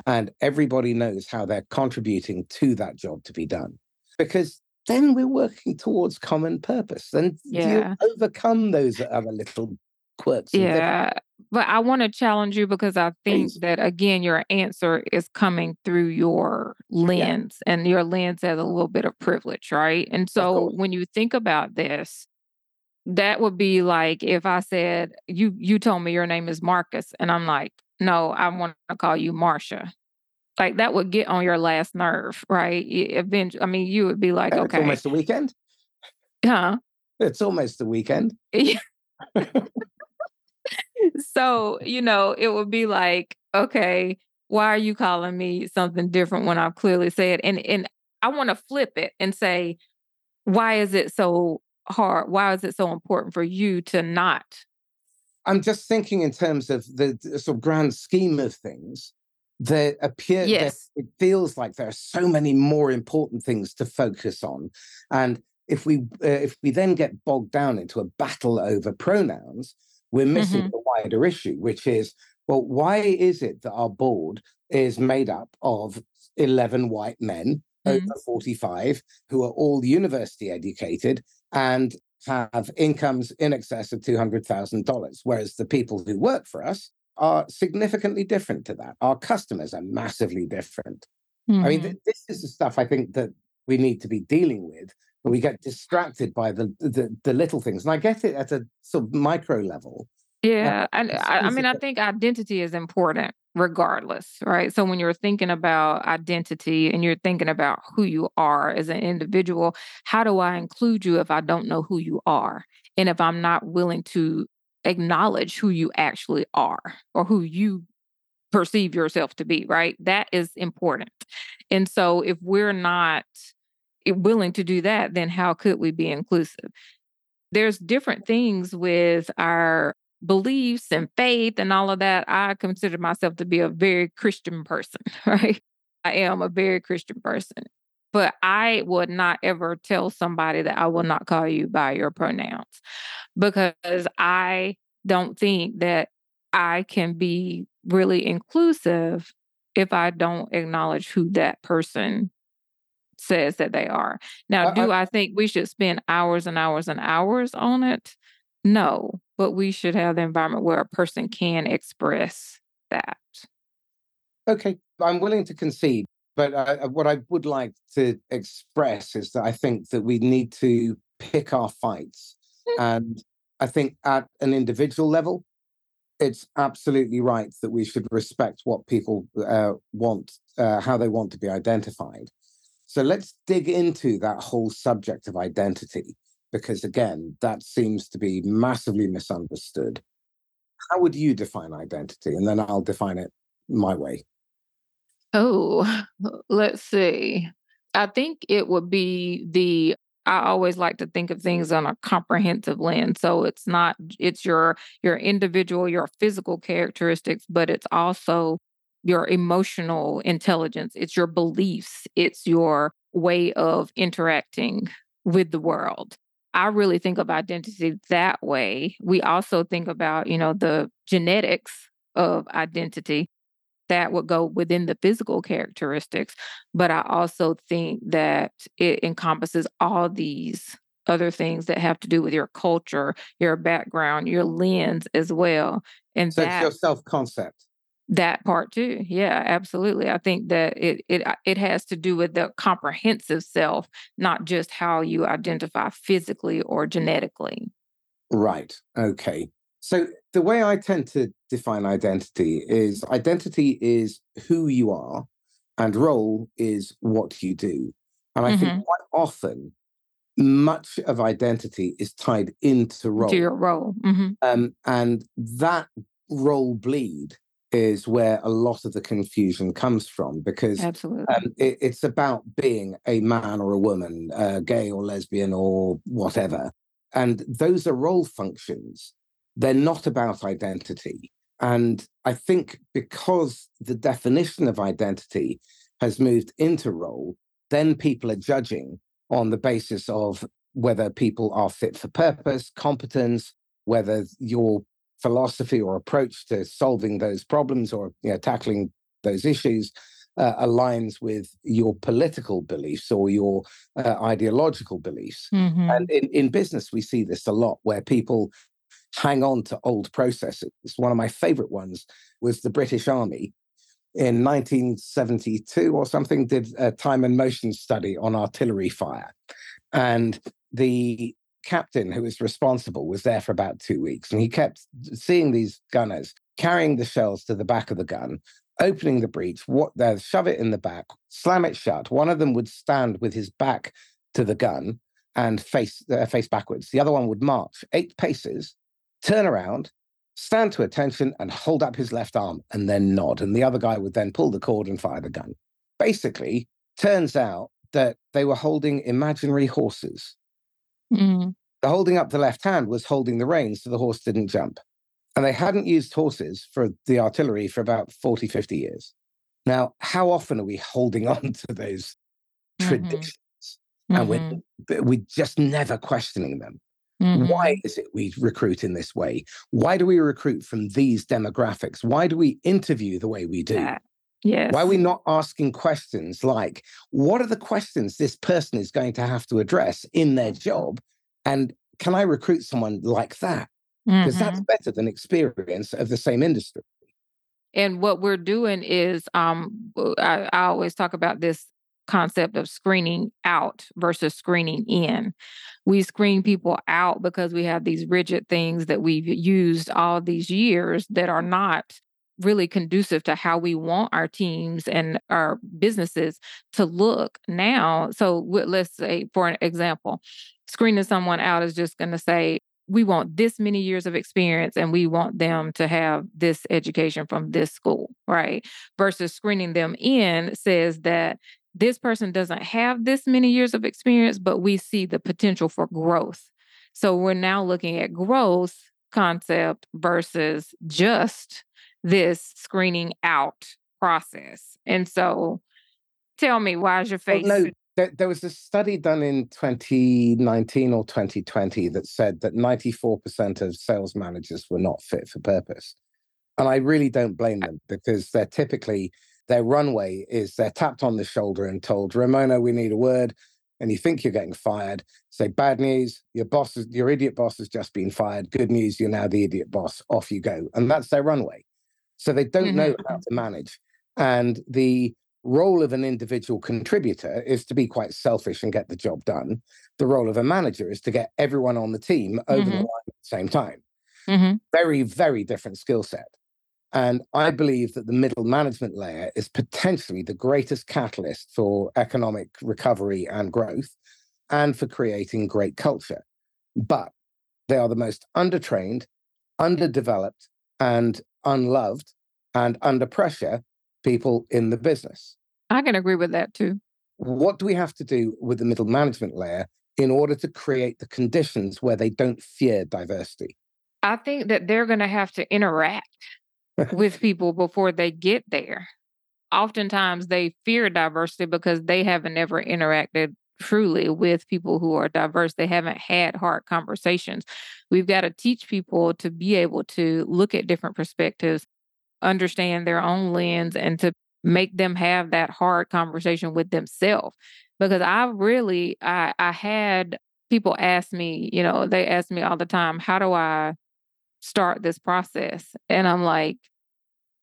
And everybody knows how they're contributing to that job to be done. Because then we're working towards common purpose. And yeah. you overcome those other little quirks. Yeah. But I want to challenge you because I think Please. that again, your answer is coming through your lens, yeah. and your lens has a little bit of privilege, right? And so when you think about this, that would be like if I said you you told me your name is Marcus, and I'm like, no, I want to call you Marsha like that would get on your last nerve, right? Eventually, I mean, you would be like, It's okay, almost the weekend. huh? It's almost the weekend. *laughs* so, you know, it would be like, okay, why are you calling me something different when I've clearly said and and I want to flip it and say, why is it so hard? Why is it so important for you to not? I'm just thinking in terms of the, the sort of grand scheme of things there appear yes. it feels like there are so many more important things to focus on and if we uh, if we then get bogged down into a battle over pronouns we're missing Mhm. the wider issue which is well why is it that our board is made up of 11 white men Mhm. over 45 who are all university educated and have incomes in excess of $200,000 whereas the people who work for us are significantly different to that. Our customers are massively different. Mm-hmm. I mean, th- this is the stuff I think that we need to be dealing with. But we get distracted by the, the, the little things, and I get it at a sort of micro level. Yeah, and I, I mean, I think identity is important regardless, right? So when you're thinking about identity and you're thinking about who you are as an individual, how do I include you if I don't know who you are? And if I'm not willing to acknowledge who you actually are or who you perceive yourself to be, right? That is important. And so if we're not eh, willing to do that, then how could we be inclusive? There's different things with our beliefs and faith and all of that. I consider myself to be a very Christian person, *laughs* right? I am a very Christian person. But I would not ever tell somebody that I will not call you by your pronouns because I don't think that I can be really inclusive if I don't acknowledge who that person says that they are. Now, I, do I, I think we should spend hours and hours and hours on it? No, but we should have the environment where a person can express that. okay, I'm willing to concede, but uh, what I would like to express is that I think that we need to pick our fights. Mm. And I think at an individual level, it's absolutely right that we should respect what people uh, want, uh, how they want to be identified. So let's dig into that whole subject of identity, because again, that seems to be massively misunderstood. How would you define identity? And then I'll define it my way. Oh, let's see. I think it would be the I always like to think of things on a comprehensive lens. So it's not it's your your individual, your physical characteristics, but it's also your emotional intelligence, it's your beliefs, it's your way of interacting with the world. I really think of identity that way. We also think about, you know, the genetics of identity that would go within the physical characteristics. But I also think that it encompasses all these other things that have to do with your culture, your background, your lens as well. And So it's that your self concept. that part too. Yeah, absolutely. I think that it it uh, it has to do with the comprehensive self, not just how you identify physically or genetically. Right. Okay. So the way I tend to define identity is identity is who you are, and role is what you do. And I think hmm quite often, much of identity is tied into To your role. role. hmm Um, and that role bleed is where a lot of the confusion comes from because Absolutely. um, it, it's about being a man or a woman, uh, gay or lesbian or whatever. And those are role functions. They're not about identity. And I think because the definition of identity has moved into role, then people are judging on the basis of whether people are fit for purpose, competence, whether your philosophy or approach to solving those problems or you know, tackling those issues uh, aligns with your political beliefs or your uh, ideological beliefs. hmm And in, in business, we see this a lot where people hang on to old processes. One of my favorite ones was the British Army in 1972 or something did a time and motion study on artillery fire. And the captain who was responsible was there for about two weeks. And he kept seeing these gunners carrying the shells to the back of the gun, opening the breech, what uh, shove it in the back, slam it shut. One of them would stand with his back to the gun and face uh, face backwards. The other one would march eight paces, turn around, stand to attention, and hold up his left arm, and then nod. And the other guy would then pull the cord and fire the gun. Basically, turns out that they were holding imaginary horses. hmm The holding up the left hand was holding the reins so the horse didn't jump. And they hadn't used horses for the artillery for about 40, 50 years. Now, how often are we holding *laughs* on to those hmm traditions and we're, hmm we're just never questioning them? Why hmm is it we recruit in this way? Why do we recruit from these demographics? Why do we interview the way we do? That. Why are we not asking questions like, what are the questions this person is going to have to address in their job? And can I recruit someone like that? Because that's hmm better than experience of the same industry. And what we're doing is, um, I, I always talk about this concept of screening out versus screening in. We screen people out because we have these rigid things that we've used all these years that are not really conducive to how we want our teams and our businesses to look now. So let's say, for an example, screening someone out is just going to say, we want this many years of experience and we want them to have this education from this school, right? Versus screening them in says that this person doesn't have this many years of experience, but we see the potential for growth. So we're now looking at growth concept versus just this screening out process. And so tell me, why is your Well, face? no, there, there was a study done in 2019 or 2020 that said that 94% of sales managers were not fit for purpose. And I really don't blame them because they're typically, their runway is they're tapped on the shoulder and told, Raymona, we need a word. And you think you're getting fired. Say, bad news, your boss is, your idiot boss has just been fired. Good news, you're now the idiot boss. Off you go. And that's their runway. So they don't know Mhm. how to manage. And the role of an individual contributor is to be quite selfish and get the job done. The role of a manager is to get everyone on the team over the Mhm. line at the same time. Mhm. Very, very different skill set. And I believe that the middle management layer is potentially the greatest catalyst for economic recovery and growth and for creating great culture. But they are the most undertrained, underdeveloped, and unloved and under pressure people in the business. I can agree with that too. What do we have to do with the middle management layer in order to create the conditions where they don't fear diversity? I think that they're going to have to interact with people before they get there. Oftentimes, they fear diversity because they haven't ever interacted truly with people who are diverse. They haven't had hard conversations. We've got to teach people to be able to look at different perspectives, understand their own lens, and to make them have that hard conversation with themselves. Because I really, I, I had people ask me, you know, they ask me all the time, how do I start this process? And I'm like,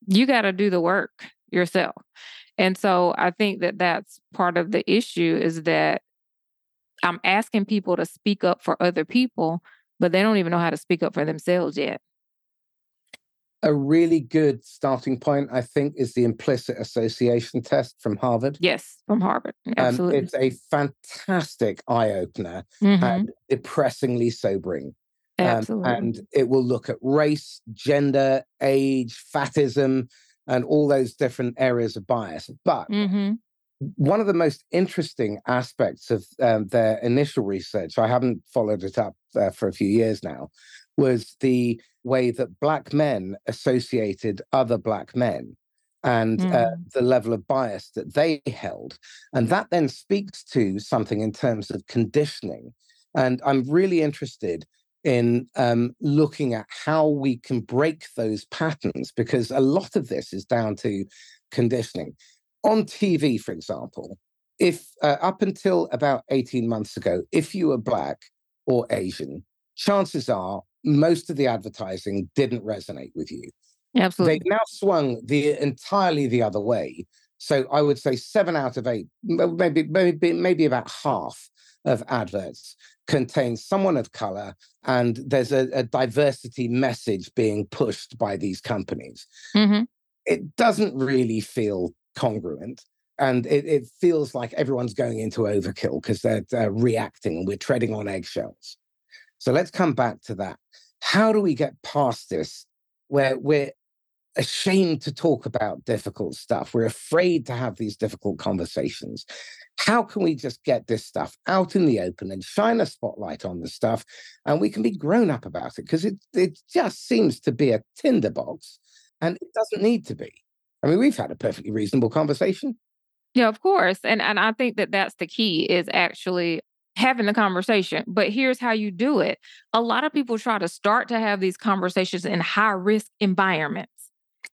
you got to do the work yourself. And so I think that that's part of the issue is that I'm asking people to speak up for other people, but they don't even know how to speak up for themselves yet. A really good starting point, I think, is the implicit association test from Harvard. Yes, from Harvard. Um, Absolutely. it's a fantastic eye opener Mhm, and depressingly sobering. Um, Absolutely. and it will look at race, gender, age, fatism, and all those different areas of bias. But Mhm, one of the most interesting aspects of um, their initial research, I haven't followed it up uh, for a few years now, was the way that Black men associated other Black men and uh, Mm. the level of bias that they held. And that then speaks to something in terms of conditioning. And I'm really interested in um, looking at how we can break those patterns because a lot of this is down to conditioning. On TV, for example, if uh, up until about 18 months ago, if you were Black or Asian, chances are most of the advertising didn't resonate with you. Absolutely. They've now swung the entirely the other way. So I would say seven out of eight, maybe maybe maybe about half of adverts contains someone of color, and there's a, a diversity message being pushed by these companies. Mhm, It doesn't really feel congruent. And it, it feels like everyone's going into overkill because they're, they're reacting and we're treading on eggshells. So let's come back to that. How do we get past this where we're ashamed to talk about difficult stuff? We're afraid to have these difficult conversations. How can we just get this stuff out in the open and shine a spotlight on the stuff and we can be grown up about it? Because it, it just seems to be a tinderbox and it doesn't need to be. I mean, we've had a perfectly reasonable conversation. Yeah, of course. And and I think that that's the key is actually having the conversation. But here's how you do it. A lot of people try to start to have these conversations in high risk environments.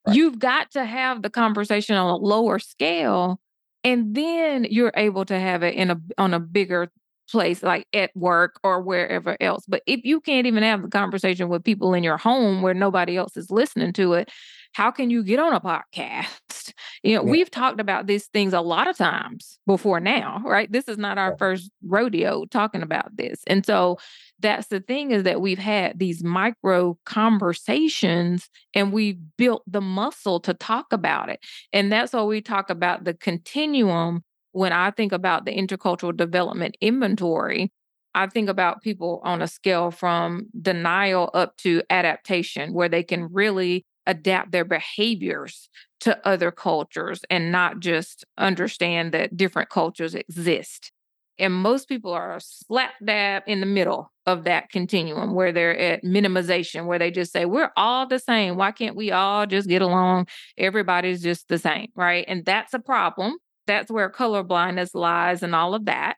Right. You've got to have the conversation on a lower scale and then you're able to have it in a on a bigger place like at work or wherever else. But if you can't even have the conversation with people in your home where nobody else is listening to it, how can you get on a podcast? *laughs* You know, Yeah. we've talked about these things a lot of times before now, right? This is not our first rodeo talking about this. And so that's the thing is that we've had these micro conversations and we've built the muscle to talk about it. And that's why we talk about the continuum when I think about the intercultural development inventory. I think about people on a scale from denial up to adaptation, where they can really adapt their behaviors to other cultures and not just understand that different cultures exist. And most people are slap dab in the middle of that continuum where they're at minimization, where they just say, we're all the same. Why can't we all just get along? Everybody's just the same, right? And that's a problem. That's where color blindness lies and all of that.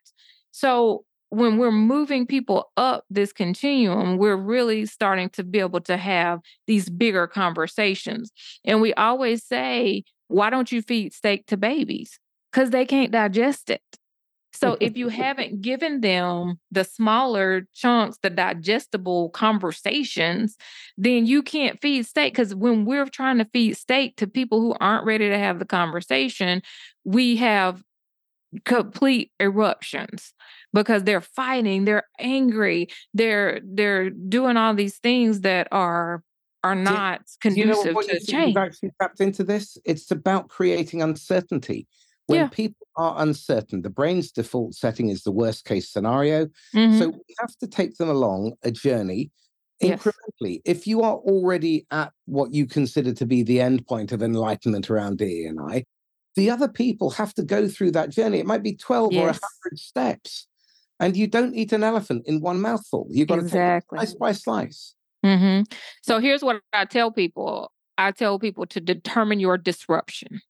So when we're moving people up this continuum, we're really starting to be able to have these bigger conversations. And we always say, why don't you feed steak to babies? Because they can't digest it. So if you *laughs* haven't given them the smaller chunks, the digestible conversations, then you can't feed steak. Because when we're trying to feed steak to people who aren't ready to have the conversation, we have complete eruptions because they're fighting, they're angry, they're they're doing all these things that are are not conducive you know to change. You've actually tapped into this. It's about creating uncertainty. When yeah. people are uncertain, the brain's default setting is the worst case scenario. Mm-hmm. So we have to take them along a journey incrementally. Yes. If you are already at what you consider to be the end point of enlightenment around DE and I, the other people have to go through that journey. It might be 12 yes. or 100 steps. And you don't eat an elephant in one mouthful. You've got exactly. to take slice by slice. Mm-hmm. So here's what I tell people I tell people to determine your disruption.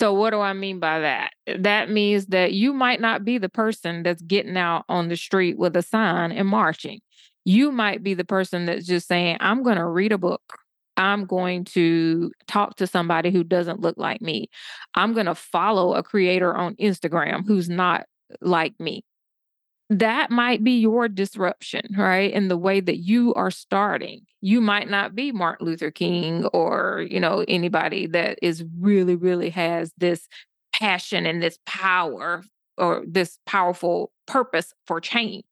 So, what do I mean by that? That means that you might not be the person that's getting out on the street with a sign and marching. You might be the person that's just saying, I'm going to read a book. I'm going to talk to somebody who doesn't look like me. I'm going to follow a creator on Instagram who's not like me that might be your disruption, right? In the way that you are starting. You might not be Martin Luther King or, you know, anybody that is really, really has this passion and this power or this powerful purpose for change.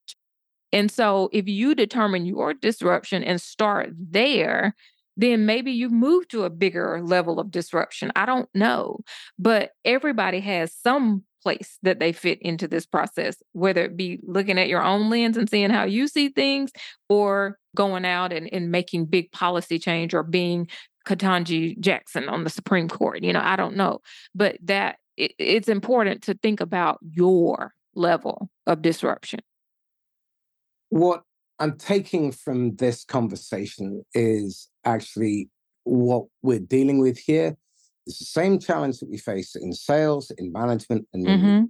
And so if you determine your disruption and start there, then maybe you move to a bigger level of disruption. I don't know. But everybody has some place that they fit into this process, whether it be looking at your own lens and seeing how you see things, or going out and, and making big policy change or being Ketanji Jackson on the Supreme Court. You know, I don't know. But that it, it's important to think about your level of disruption. What I'm taking from this conversation is actually what we're dealing with here it's the same challenge that we face in sales, in management, and mm-hmm.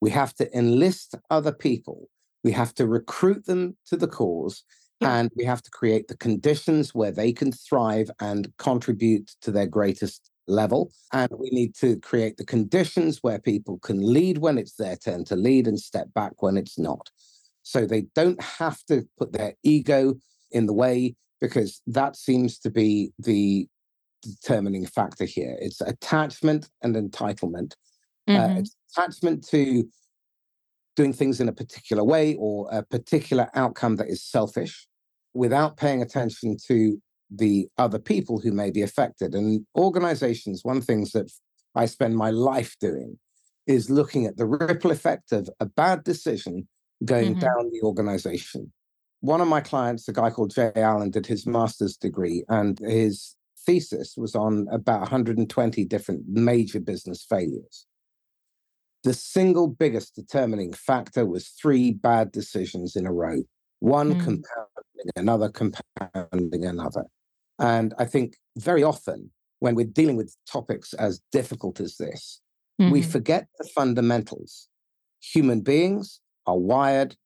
we have to enlist other people. We have to recruit them to the cause, yeah. and we have to create the conditions where they can thrive and contribute to their greatest level. And we need to create the conditions where people can lead when it's their turn to lead and step back when it's not. So they don't have to put their ego in the way because that seems to be the determining factor here. It's attachment and entitlement. Uh, mm-hmm. Uh, it's attachment to doing things in a particular way or a particular outcome that is selfish without paying attention to the other people who may be affected. And organizations, one things that I spend my life doing is looking at the ripple effect of a bad decision going mm-hmm. down the organization. One of my clients, a guy called Jay Allen, did his master's degree, and his thesis was on about 120 different major business failures. The single biggest determining factor was three bad decisions in a row, one mm. compounding another, compounding another. And I think very often when we're dealing with topics as difficult as this, mm-hmm. we forget the fundamentals. Human beings are wired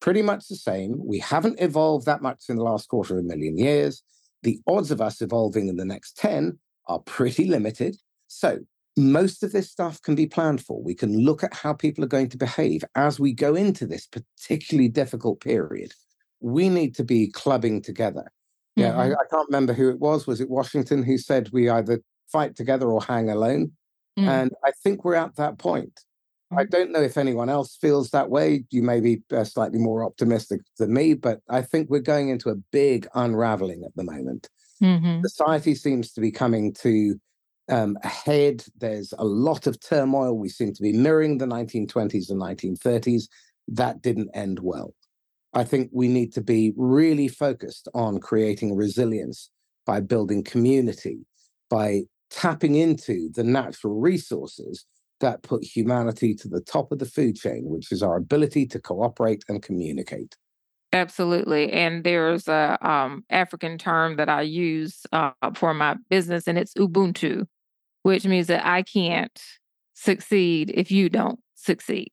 pretty much the same. We haven't evolved that much in the last quarter of a million years the odds of us evolving in the next 10 are pretty *laughs* limited. So most of this stuff can be planned for. We can look at how people are going to behave as we go into this particularly difficult period. We need to be clubbing together. Yeah, mm-hmm. I, I, can't remember who it was. Was it Washington who said we either fight together or hang alone? Mm. And I think we're at that point. I mm-hmm. don't know if anyone else feels that way. You may be uh, slightly more optimistic than me, but I think we're going into a big unraveling at the moment. Mm-hmm. Society seems to be coming to um, head. There's a lot of turmoil. We seem to be mirroring the 1920s and 1930s. that didn't end well. I think we need to be really focused on creating resilience by building community, by tapping into the natural resources that put humanity to the top of the food chain, which is our ability to cooperate and communicate. Absolutely. And there's a um, African term that I use uh, for my business, and it's Ubuntu, which means that I can't succeed if you don't succeed.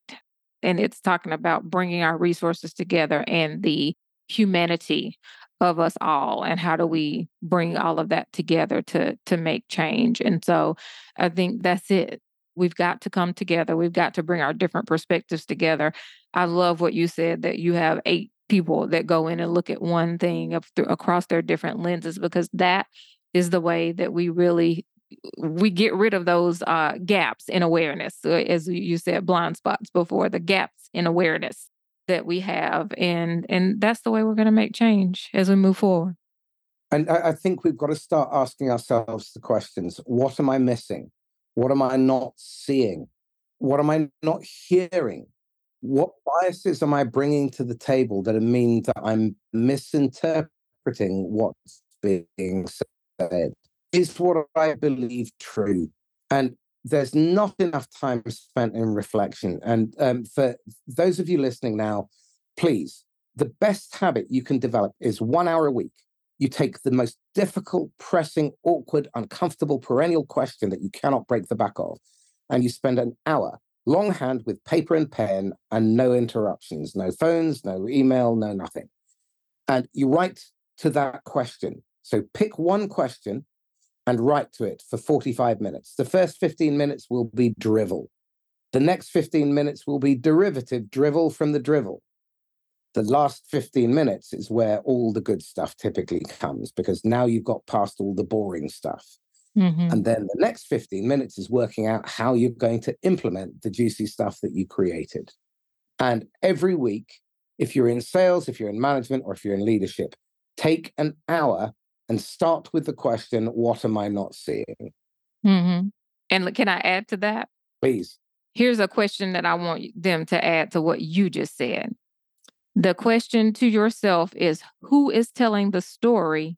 And it's talking about bringing our resources together and the humanity of us all and how do we bring all of that together to to make change and so i think that's it we've got to come together we've got to bring our different perspectives together i love what you said that you have eight people that go in and look at one thing across their different lenses because that is the way that we really we get rid of those uh, gaps in awareness, uh, as you said, blind spots before, the gaps in awareness that we have, and and that's the way we're going to make change as we move forward. And I, I think we've got to start asking ourselves the questions: What am I missing? What am I not seeing? What am I not hearing? What biases am I bringing to the table that mean that I'm misinterpreting what's being said? is what I believe true. And there's not enough time spent in reflection. And um, for those of you listening now, please, the best habit you can develop is one hour a week. You take the most difficult, pressing, awkward, uncomfortable, perennial question that you cannot break the back of, and you spend an hour longhand with paper and pen and no interruptions, no phones, no email, no nothing. And you write to that question. So pick one question and write to it for 45 minutes. The first 15 minutes will be drivel. The next 15 minutes will be derivative drivel from the drivel. The last 15 minutes is where all the good stuff typically comes because now you've got past all the boring stuff. Mm-hmm. And then the next 15 minutes is working out how you're going to implement the juicy stuff that you created. And every week, if you're in sales, if you're in management, or if you're in leadership, take an hour and start with the question, What am I not seeing? Mm-hmm. And can I add to that? Please. Here's a question that I want them to add to what you just said. The question to yourself is Who is telling the story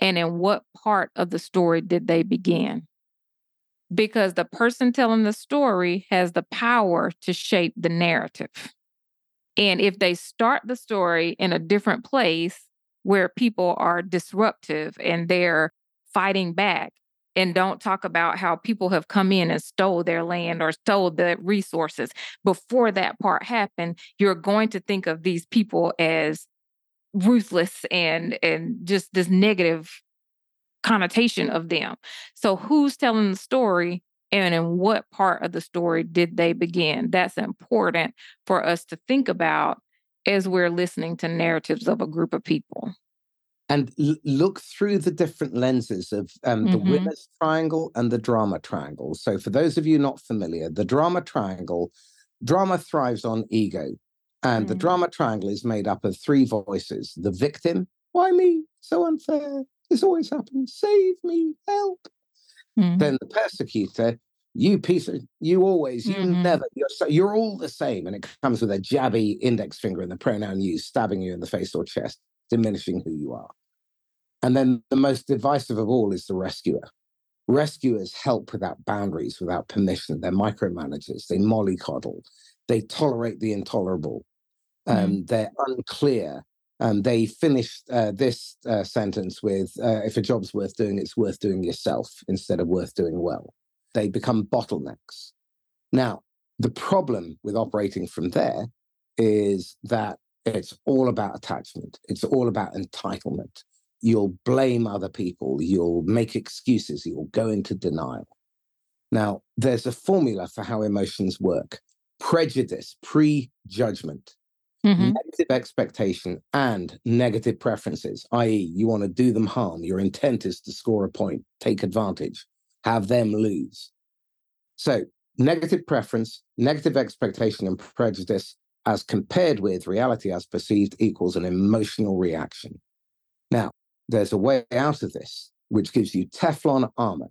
and in what part of the story did they begin? Because the person telling the story has the power to shape the narrative. And if they start the story in a different place, where people are disruptive and they're fighting back and don't talk about how people have come in and stole their land or stole the resources. Before that part happened you're going to think of these people as ruthless and and just this negative connotation of them. So who's telling the story and in what part of the story did they begin? That's important for us to think about as we're listening to narratives of a group of people. And l- look through the different lenses of um, the mm-hmm. winner's triangle and the drama triangle. So, for those of you not familiar, the drama triangle, drama thrives on ego. And mm. the drama triangle is made up of three voices the victim, why me? So unfair. This always happens. Save me, help. Mm. Then the persecutor, you piece of you always you mm-hmm. never you're so, you're all the same and it comes with a jabby index finger and the pronoun you stabbing you in the face or chest diminishing who you are. And then the most divisive of all is the rescuer. Rescuers help without boundaries without permission. They're micromanagers. They mollycoddle. They tolerate the intolerable. Mm-hmm. um, they're unclear. And they finish uh, this uh, sentence with uh, if a job's worth doing it's worth doing yourself instead of worth doing well. They become bottlenecks. Now, the problem with operating from there is that it's all about attachment, it's all about entitlement. You'll blame other people, you'll make excuses, you'll go into denial. Now, there's a formula for how emotions work prejudice, prejudgment, mm-hmm. negative expectation, and negative preferences, i.e., you want to do them harm. Your intent is to score a point, take advantage have them lose. So, negative preference, negative expectation, and prejudice as compared with reality as perceived equals an emotional reaction. Now, there's a way out of this, which gives you Teflon armor,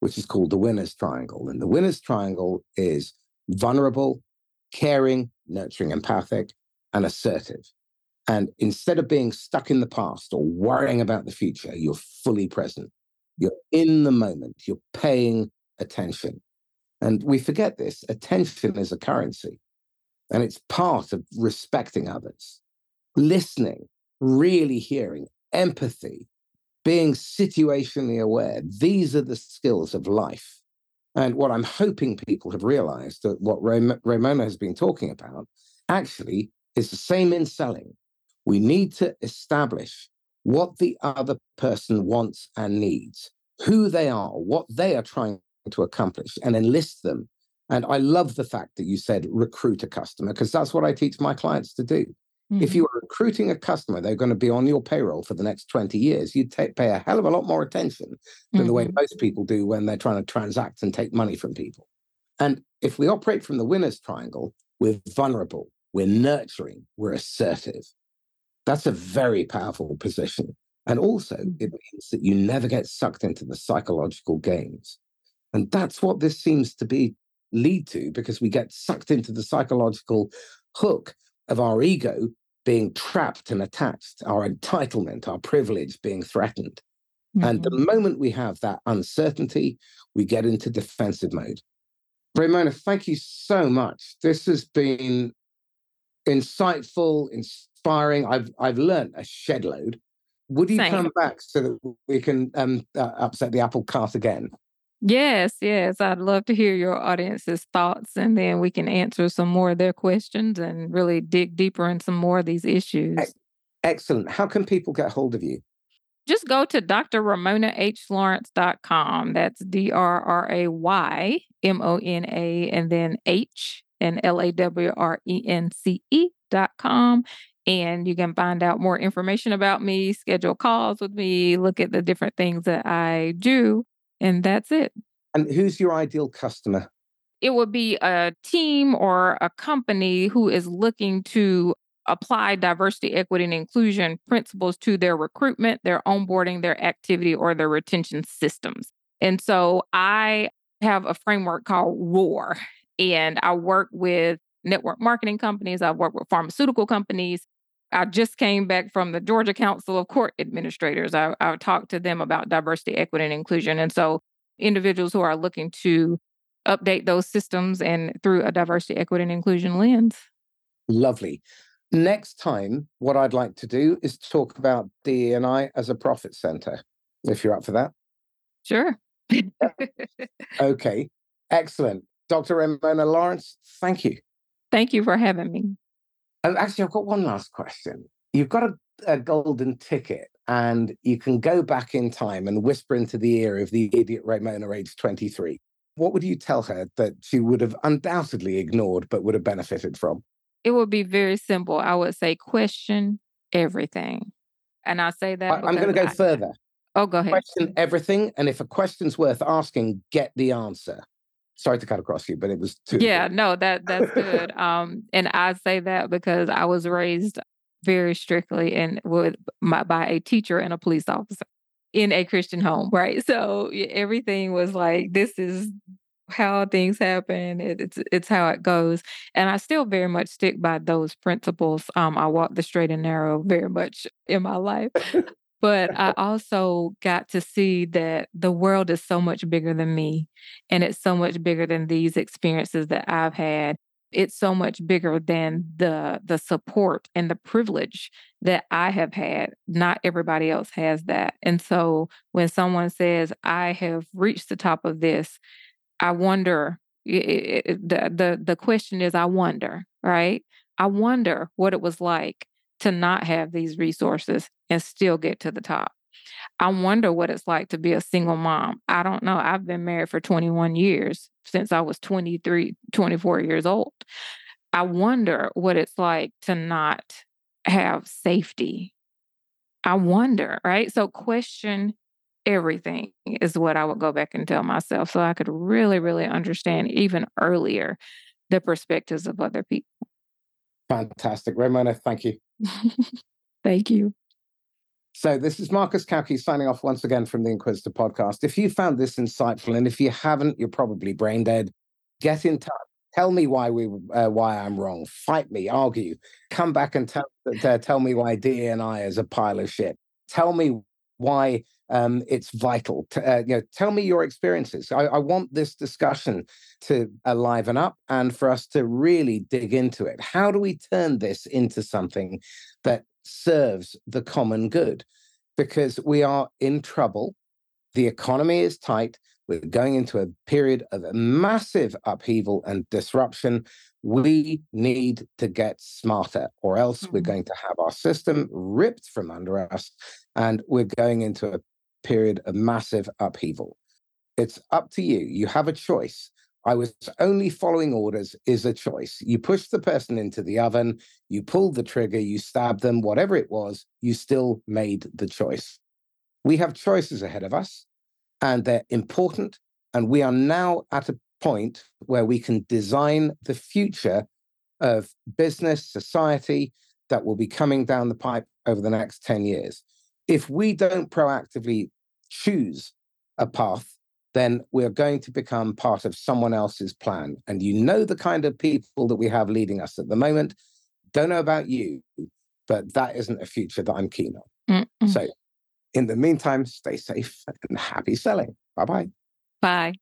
which is called the winner's triangle. And the winner's triangle is vulnerable, caring, nurturing, empathic, and assertive. And instead of being stuck in the past or worrying about the future, you're fully present. You're in the moment. You're paying attention. And we forget this attention is a currency, and it's part of respecting others, listening, really hearing, empathy, being situationally aware. These are the skills of life. And what I'm hoping people have realized that what Ram- Raymona has been talking about actually is the same in selling. We need to establish what the other person wants and needs, who they are, what they are trying to accomplish, and enlist them. And I love the fact that you said recruit a customer, because that's what I teach my clients to do. Mm-hmm. If you are recruiting a customer, they're going to be on your payroll for the next 20 years. You pay a hell of a lot more attention than mm-hmm. the way mm-hmm. most people do when they're trying to transact and take money from people. And if we operate from the winner's triangle, we're vulnerable, we're nurturing, we're assertive. That's a very powerful position. And also, mm. it means that you never get sucked into the psychological games. And that's what this seems to be lead to because we get sucked into the psychological hook of our ego being trapped and attached, our entitlement, our privilege being threatened. Mm-hmm. And the mm-hmm. moment we have that uncertainty, we get into defensive mode. Raymona, thank you so much. This has been insightful, inspiring. I've I've learned a shed load. Would you Same. come back so that we can um, uh, upset the apple cart again? Yes, yes. I'd love to hear your audience's thoughts, and then we can answer some more of their questions and really dig deeper in some more of these issues. Excellent. How can people get hold of you? Just go to drraymonahLawrence.com. That's D R R A Y M O N A and then H and L A W R E N C E.com. And you can find out more information about me, schedule calls with me, look at the different things that I do. And that's it. And who's your ideal customer? It would be a team or a company who is looking to apply diversity, equity, and inclusion principles to their recruitment, their onboarding, their activity, or their retention systems. And so I have a framework called ROAR, and I work with network marketing companies, I work with pharmaceutical companies. I just came back from the Georgia Council of Court Administrators. I, I talked to them about diversity, equity, and inclusion. And so individuals who are looking to update those systems and through a diversity, equity, and inclusion lens. Lovely. Next time, what I'd like to do is talk about DEI as a profit center, if you're up for that. Sure. *laughs* okay, excellent. Dr. Raymona Lawrence, thank you. Thank you for having me. Oh, actually, I've got one last question. You've got a, a golden ticket and you can go back in time and whisper into the ear of the idiot Raymona, age 23. What would you tell her that she would have undoubtedly ignored but would have benefited from? It would be very simple. I would say question everything. And I say that. I, am going to go I, further. Oh, go ahead. Question everything. And if a question's worth asking, get the answer. Sorry to cut across you, but it was too. Yeah, no, that that's good. *laughs* um, and I say that because I was raised very strictly and with my by a teacher and a police officer in a Christian home, right? So everything was like, this is how things happen. It, it's it's how it goes, and I still very much stick by those principles. Um, I walk the straight and narrow very much in my life. But I also got to see that the world is so much bigger than me, and it's so much bigger than these experiences that I've had. It's so much bigger than the the support and the privilege that I have had. Not everybody else has that. And so when someone says, I have reached the top of this, I wonder it, it, the the the question is I wonder, right? I wonder what it was like to not have these resources and still get to the top. I wonder what it's like to be a single mom. I don't know. I've been married for 21 years since I was 23, 24 years old. I wonder what it's like to not have safety. I wonder, right? So question everything is what I would go back and tell myself so I could really, really understand even earlier the perspectives of other people. Fantastic. Raymona, thank you. *laughs* thank you. So, this is Marcus Cauchi signing off once again from the Inquisitor podcast. If you found this insightful, and if you haven't, you're probably brain dead, get in touch. Tell me why we uh, why I'm wrong. Fight me, argue. Come back and tell uh, tell me why DNI is a pile of shit. Tell me why um, it's vital. To, uh, you know, tell me your experiences. I, I, want this discussion to liven up and for us to really dig into it. How do we turn this into something that serves the common good? Because we are in trouble. The economy is tight. We're going into a period of massive upheaval and disruption. We need to get smarter, or else mm-hmm. we're going to have our system ripped from under us, and we're going into a period of massive upheaval. It's up to you. You have a choice. I was only following orders is a choice. You push the person into the oven, you pulled the trigger, you stabbed them, whatever it was, you still made the choice. We have choices ahead of us and they're important. And we are now at a point where we can design the future of business, society that will be coming down the pipe over the next 10 years. If we don't proactively choose a path, then we're going to become part of someone else's plan. And you know the kind of people that we have leading us at the moment. Don't know about you, but that isn't a future that I'm keen on. Mm-mm. So in the meantime, stay safe and happy selling. Bye bye. Bye.